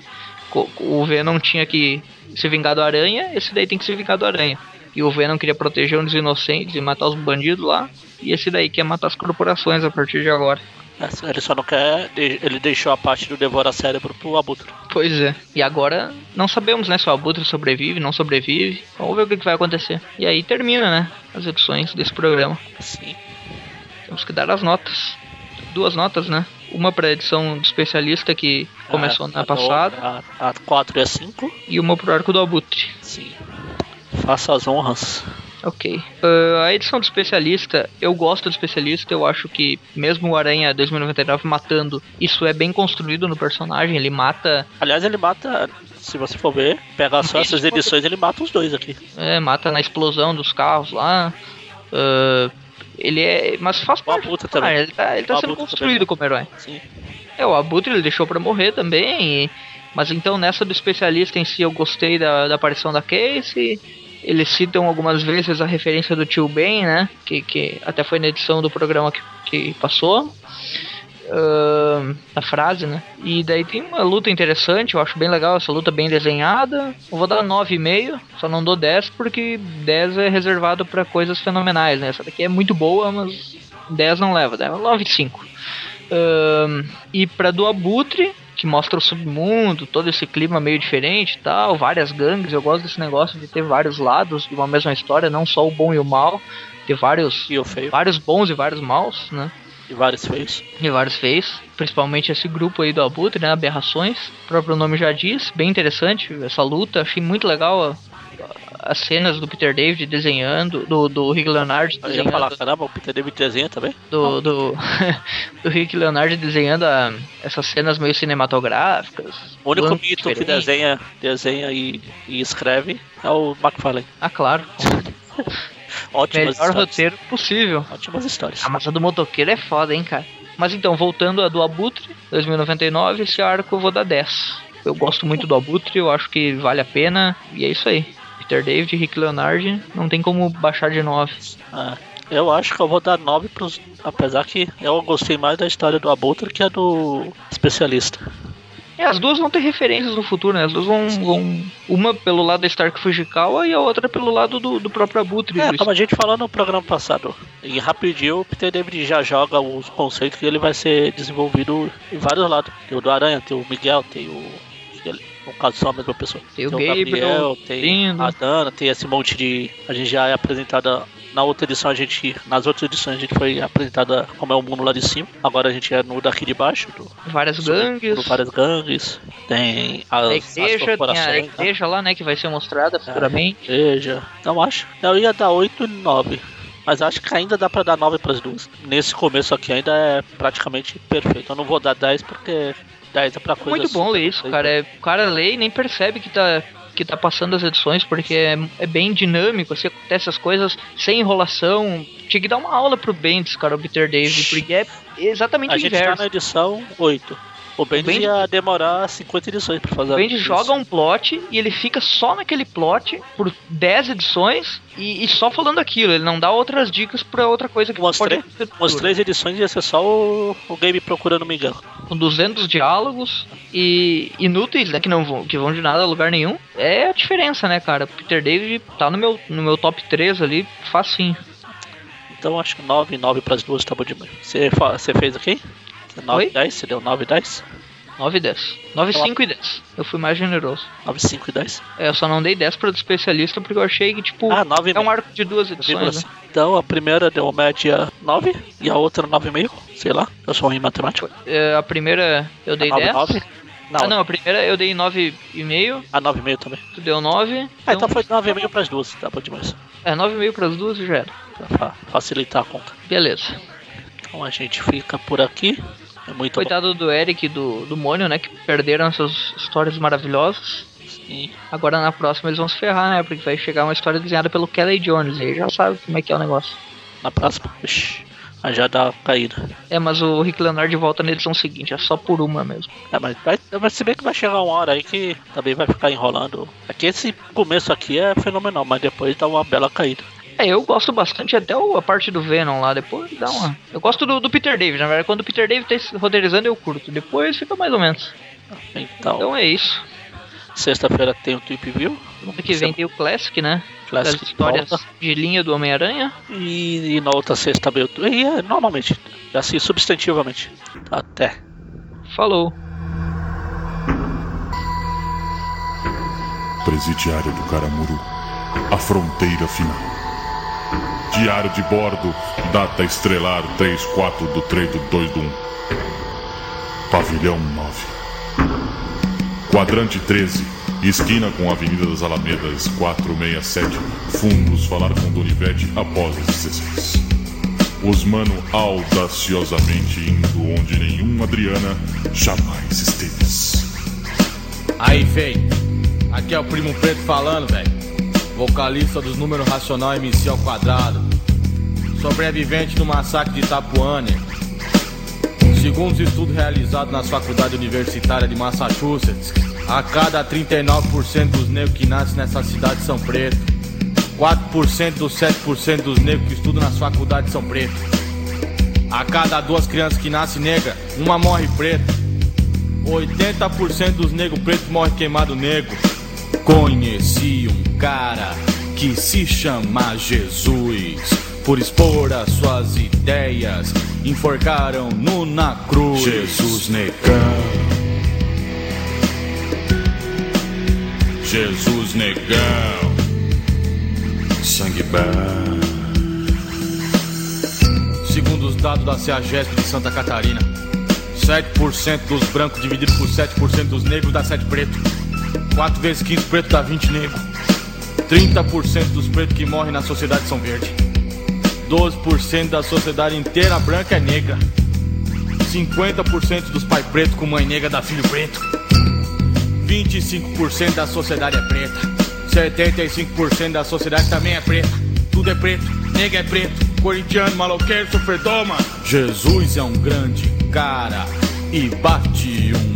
[SPEAKER 2] O Venom tinha que se vingar do Aranha, esse daí tem que se vingar do Aranha. E o Venom queria proteger os inocentes e matar os bandidos lá. E esse daí quer matar as corporações a partir de agora.
[SPEAKER 1] É, ele só não quer. Ele deixou a parte do Devora Cérebro pro Abutre.
[SPEAKER 2] Pois é. E agora não sabemos, né? Se o Abutre sobrevive, não sobrevive. Vamos ver o que, que vai acontecer. E aí termina, né? As edições desse programa.
[SPEAKER 1] Sim.
[SPEAKER 2] Temos que dar as notas. Duas notas, né? Uma para a edição do especialista que começou na passada.
[SPEAKER 1] A, a 4 e a 5.
[SPEAKER 2] E uma pro arco do Abutre.
[SPEAKER 1] Sim. Faça as honras.
[SPEAKER 2] Ok. Uh, a edição do especialista, eu gosto do especialista, eu acho que mesmo o Aranha 2099 matando, isso é bem construído no personagem, ele mata.
[SPEAKER 1] Aliás, ele mata, se você for ver, pegar só essas edições, ele mata os dois aqui.
[SPEAKER 2] É, mata na explosão dos carros lá. Uh, ele é. Mas faz
[SPEAKER 1] parte. O Abutre também. Ah,
[SPEAKER 2] ele tá, ele tá sendo construído também. como herói. Sim. É, o Abutre ele deixou pra morrer também. E, mas então nessa do especialista em si eu gostei da, da aparição da Casey. Eles citam algumas vezes a referência do tio Ben, né? Que, que até foi na edição do programa que, que passou. Uh, a frase, né? E daí tem uma luta interessante, eu acho bem legal essa luta bem desenhada. Eu vou dar 9,5, só não dou 10 porque 10 é reservado para coisas fenomenais, né? Essa daqui é muito boa, mas 10 não leva, é 9,5. Uh, e para do Abutre, que mostra o submundo, todo esse clima meio diferente e tal, várias gangues. Eu gosto desse negócio de ter vários lados de uma mesma história, não só o bom e o mal, ter vários, vários bons e vários maus, né?
[SPEAKER 1] E vários feios.
[SPEAKER 2] E vários feios. Principalmente esse grupo aí do Abutre, né? Aberrações. O próprio nome já diz. Bem interessante essa luta. Achei muito legal as cenas do Peter David desenhando, do, do Rick Leonard
[SPEAKER 1] desenhando. Eu ia falar, caramba, o Peter David desenha também?
[SPEAKER 2] Do, do, *laughs* do Rick Leonard desenhando a, essas cenas meio cinematográficas.
[SPEAKER 1] O único mito que desenha, desenha e, e escreve é o McFarlane.
[SPEAKER 2] Ah, claro. *laughs*
[SPEAKER 1] Ótimas
[SPEAKER 2] Melhor histórias. roteiro possível.
[SPEAKER 1] Ótimas histórias.
[SPEAKER 2] A massa do motoqueiro é foda, hein, cara. Mas então, voltando a do Abutre, 2099, esse arco eu vou dar 10. Eu gosto muito do Abutre, eu acho que vale a pena, e é isso aí. Peter David e Rick Leonard, não tem como baixar de 9.
[SPEAKER 1] Ah, eu acho que eu vou dar 9 pros. Apesar que eu gostei mais da história do Abutre que a do especialista.
[SPEAKER 2] É, as duas vão ter referências no futuro, né? As duas vão. vão uma pelo lado da Stark Fujikawa e a outra pelo lado do, do próprio Abutre.
[SPEAKER 1] É, como a gente falou no programa passado. E rapidinho o Peter David já joga os conceitos que ele vai ser desenvolvido em vários lados. Tem o do Aranha, tem o Miguel, tem o no caso só a mesma pessoa.
[SPEAKER 2] Tem, tem o Gabriel,
[SPEAKER 1] tem lindo. a Dana, tem esse monte de. A gente já é apresentada na outra edição a gente. Nas outras edições a gente foi apresentada como é o mundo lá de cima. Agora a gente é no daqui de baixo. Do,
[SPEAKER 2] Várias gangues.
[SPEAKER 1] do várias gangues. Tem as,
[SPEAKER 2] A
[SPEAKER 1] as
[SPEAKER 2] igreja, tem a
[SPEAKER 1] né?
[SPEAKER 2] igreja lá, né, que vai ser mostrada futuramente.
[SPEAKER 1] Igreja. Então acho. Eu ia dar 8 e 9. Mas acho que ainda dá pra dar 9 pras duas. Nesse começo aqui ainda é praticamente perfeito. Eu não vou dar 10 porque 10 é pra coisa
[SPEAKER 2] Muito bom ler isso, cara. É, o cara lê e nem percebe que tá, que tá passando as edições, porque é, é bem dinâmico, assim, acontece as coisas sem enrolação. Tinha que dar uma aula pro Bendis, cara, o Peter David, porque é exatamente
[SPEAKER 1] A
[SPEAKER 2] o
[SPEAKER 1] gente tá
[SPEAKER 2] inverso.
[SPEAKER 1] na edição 8. O Bendis
[SPEAKER 2] Bendis-
[SPEAKER 1] ia demorar 50 edições pra fazer
[SPEAKER 2] O
[SPEAKER 1] isso.
[SPEAKER 2] joga um plot e ele fica só naquele plot por 10 edições e, e só falando aquilo. Ele não dá outras dicas pra outra coisa que
[SPEAKER 1] Umas
[SPEAKER 2] pode
[SPEAKER 1] três- Umas três edições ia ser só o, o game procurando Miguel.
[SPEAKER 2] com 200 diálogos e inúteis, né, que não vão, que vão de nada a lugar nenhum. É a diferença, né, cara? Peter David tá no meu, no meu top 3 ali, facinho.
[SPEAKER 1] Então acho que 9 e 9 pras duas tá bom demais. Você, fez aqui? 9
[SPEAKER 2] Oi?
[SPEAKER 1] e 10? Você deu 9 e 10?
[SPEAKER 2] 9 e 10. 9, 5 e 10. Eu fui mais generoso.
[SPEAKER 1] 9, 5 e 10?
[SPEAKER 2] É, eu só não dei 10 pra do especialista porque eu achei que, tipo,
[SPEAKER 1] Ah, 9
[SPEAKER 2] é um arco de duas edições, né?
[SPEAKER 1] Então a primeira deu média 9 e a outra 9,5, sei lá. Eu sou ruim em matemática.
[SPEAKER 2] É, a primeira eu dei
[SPEAKER 1] 9,
[SPEAKER 2] 10.
[SPEAKER 1] 9? Não,
[SPEAKER 2] Ah, não, a primeira eu dei 9,5,
[SPEAKER 1] a 9,5 também.
[SPEAKER 2] tu deu 9.
[SPEAKER 1] Ah, então foi 9,5 pras duas, tá bom demais.
[SPEAKER 2] É, 9,5 pras duas e já era.
[SPEAKER 1] Pra fa- facilitar a conta.
[SPEAKER 2] Beleza.
[SPEAKER 1] Então a gente fica por aqui. É muito
[SPEAKER 2] Coitado do Eric e do, do Mônio, né, que perderam essas histórias maravilhosas.
[SPEAKER 1] bom. Sim.
[SPEAKER 2] Agora na próxima eles vão se ferrar, né? Porque vai chegar uma história desenhada pelo Kelly Jones. Aí já sabe como é que é o negócio.
[SPEAKER 1] Na próxima, ixi, já dá caída.
[SPEAKER 2] É, mas o Rick Leonard volta na edição seguinte, é só por uma mesmo.
[SPEAKER 1] É, mas, vai, mas se bem que vai chegar uma hora aí que também vai ficar enrolando. Aqui esse começo aqui é fenomenal, mas depois dá uma bela caída.
[SPEAKER 2] É, eu gosto bastante até o- a parte do Venom lá, depois dá uma. Eu gosto do, do Peter David, na verdade, quando o Peter David tá se roteirizando eu curto, depois fica mais ou menos.
[SPEAKER 1] Então,
[SPEAKER 2] Então é isso.
[SPEAKER 1] sexta-feira tem o Tweep View.
[SPEAKER 2] Semana que vem tem o Classic, né?
[SPEAKER 1] Classic
[SPEAKER 2] Das histórias
[SPEAKER 1] volta.
[SPEAKER 2] de linha do Homem-Aranha.
[SPEAKER 1] E, e na outra sexta também. o- E é, normalmente, assim, substantivamente. Até.
[SPEAKER 2] Falou.
[SPEAKER 3] Presidiário do Caramuru. A fronteira final. Diário de bordo. Data estrelar 34 do 3 do 2 do 1. Pavilhão 9. Quadrante 13. Esquina com Avenida das Alamedas 467. Fundos falar com Donivete após as 16. Os mano audaciosamente indo onde nenhum Adriana jamais esteve.
[SPEAKER 4] Aí, fei. Aqui é o Primo Preto falando, velho. Vocalista dos números racional MC ao quadrado. Sobrevivente do massacre de Itapuã. Segundo os estudos realizados nas faculdades universitárias de Massachusetts, a cada 39% dos negros que nascem nessa cidade são pretos. 4% dos 7% dos negros que estudam nas faculdades são pretos. A cada duas crianças que nascem negra, uma morre preta. 80% dos negros pretos morrem queimado negro. Conheci um cara que se chama Jesus. Por expor as suas ideias, enforcaram no na cruz.
[SPEAKER 3] Jesus negão.
[SPEAKER 4] Jesus negão.
[SPEAKER 3] Sangue bom.
[SPEAKER 4] Segundo os dados da CEAGESP de Santa Catarina, 7% dos brancos dividido por 7% dos negros dá 7 pretos. 4 vezes 15 preto dá 20 negros. 30% dos pretos que morrem na sociedade são verdes. 12% da sociedade inteira branca é negra. 50% dos pais pretos com mãe negra dá filho preto. 25% da sociedade é preta. 75% da sociedade também é preta. Tudo é preto, nega é preto. Corintiano, maloqueiro, sofredor, mano. Jesus é um grande cara e bate um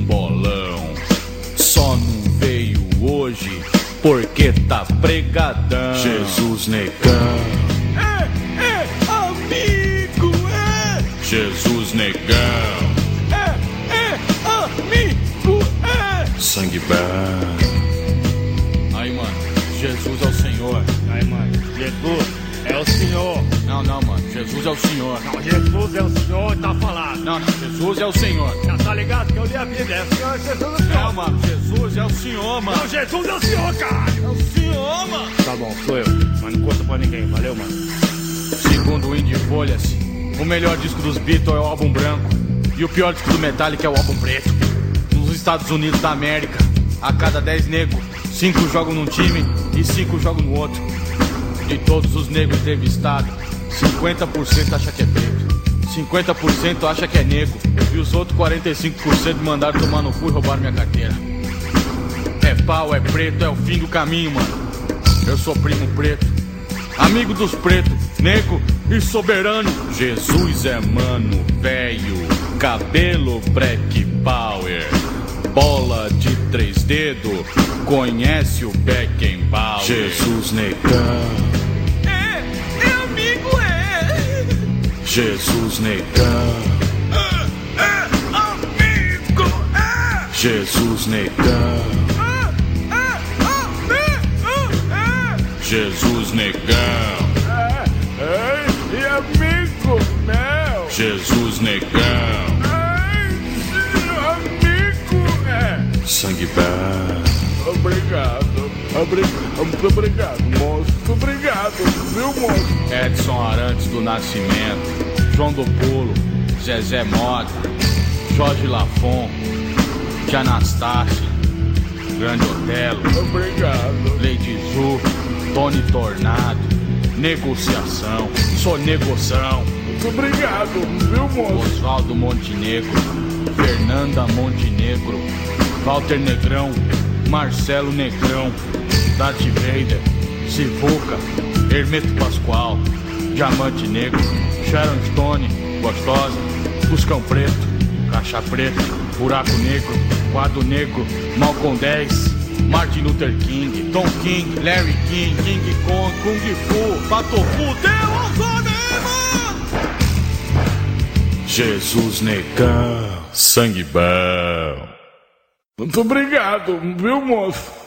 [SPEAKER 4] hoje porque tá pregadão.
[SPEAKER 3] Jesus negão.
[SPEAKER 4] É, é, amigo, é.
[SPEAKER 3] Jesus negão.
[SPEAKER 4] É, é, amigo, é.
[SPEAKER 3] Sangue bom.
[SPEAKER 4] Jesus é o Senhor. Não, Jesus é o Senhor,
[SPEAKER 5] tá falado.
[SPEAKER 4] Não, não, Jesus é o Senhor.
[SPEAKER 5] Já tá ligado que eu li a Bíblia, é o Senhor, Jesus é o Senhor.
[SPEAKER 4] Não, mano, Jesus é o Senhor, mano.
[SPEAKER 5] Não, Jesus é o Senhor, cara.
[SPEAKER 4] É o Senhor, mano.
[SPEAKER 5] Tá bom, sou eu. Mas não conta pra ninguém, valeu, mano.
[SPEAKER 4] Segundo o Indie Folhas, o melhor disco dos Beatles é o álbum branco. E o pior disco do Metallica é o álbum preto. Nos Estados Unidos da América, a cada 10 negros, 5 jogam num time e 5 jogam no outro. De todos os negros entrevistados, 50% acha que é preto. 50% acha que é negro e os outros 45% mandaram tomar no cu e roubaram minha carteira. É pau, é preto, é o fim do caminho, mano. Eu sou primo preto, amigo dos pretos, negro e soberano. Jesus é mano, velho, cabelo black power, bola de três dedos, conhece o Beckenbauer. Jesus negão. Jesus negão,
[SPEAKER 5] É, é amigo, é.
[SPEAKER 4] Jesus negão,
[SPEAKER 5] É, é amigo, é.
[SPEAKER 4] Jesus negão,
[SPEAKER 5] É, e amigo meu.
[SPEAKER 4] Jesus negão,
[SPEAKER 5] Ai, amigo, é.
[SPEAKER 4] sangue bom.
[SPEAKER 5] Obrigado. Obrigado. Muito obrigado, moço. Muito obrigado, viu, moço?
[SPEAKER 4] Edson Arantes do Nascimento, João do Pulo, Zezé Mota, Jorge Lafon, de Anastácio, Grande Otelo,
[SPEAKER 5] Obrigado.
[SPEAKER 4] Lady Zu, Tony Tornado, Negociação, Sou Negoção,
[SPEAKER 5] Muito obrigado, viu, moço?
[SPEAKER 4] Oswaldo Montenegro, Fernanda Montenegro, Walter Negrão, Marcelo Negrão, Darth Vader, Sivuca, Hermeto Pascoal, Diamante Negro, Sharon Stone, Gostosa, Buscão Preto, Caixa Preta, Buraco Negro, Quadro Negro, Malcolm 10, Martin Luther King, Tom King, Larry King, King Kong, Kung Fu, Patofu, Deus livre! Jesus Negão, sangue bom.
[SPEAKER 5] Muito obrigado, viu, moço?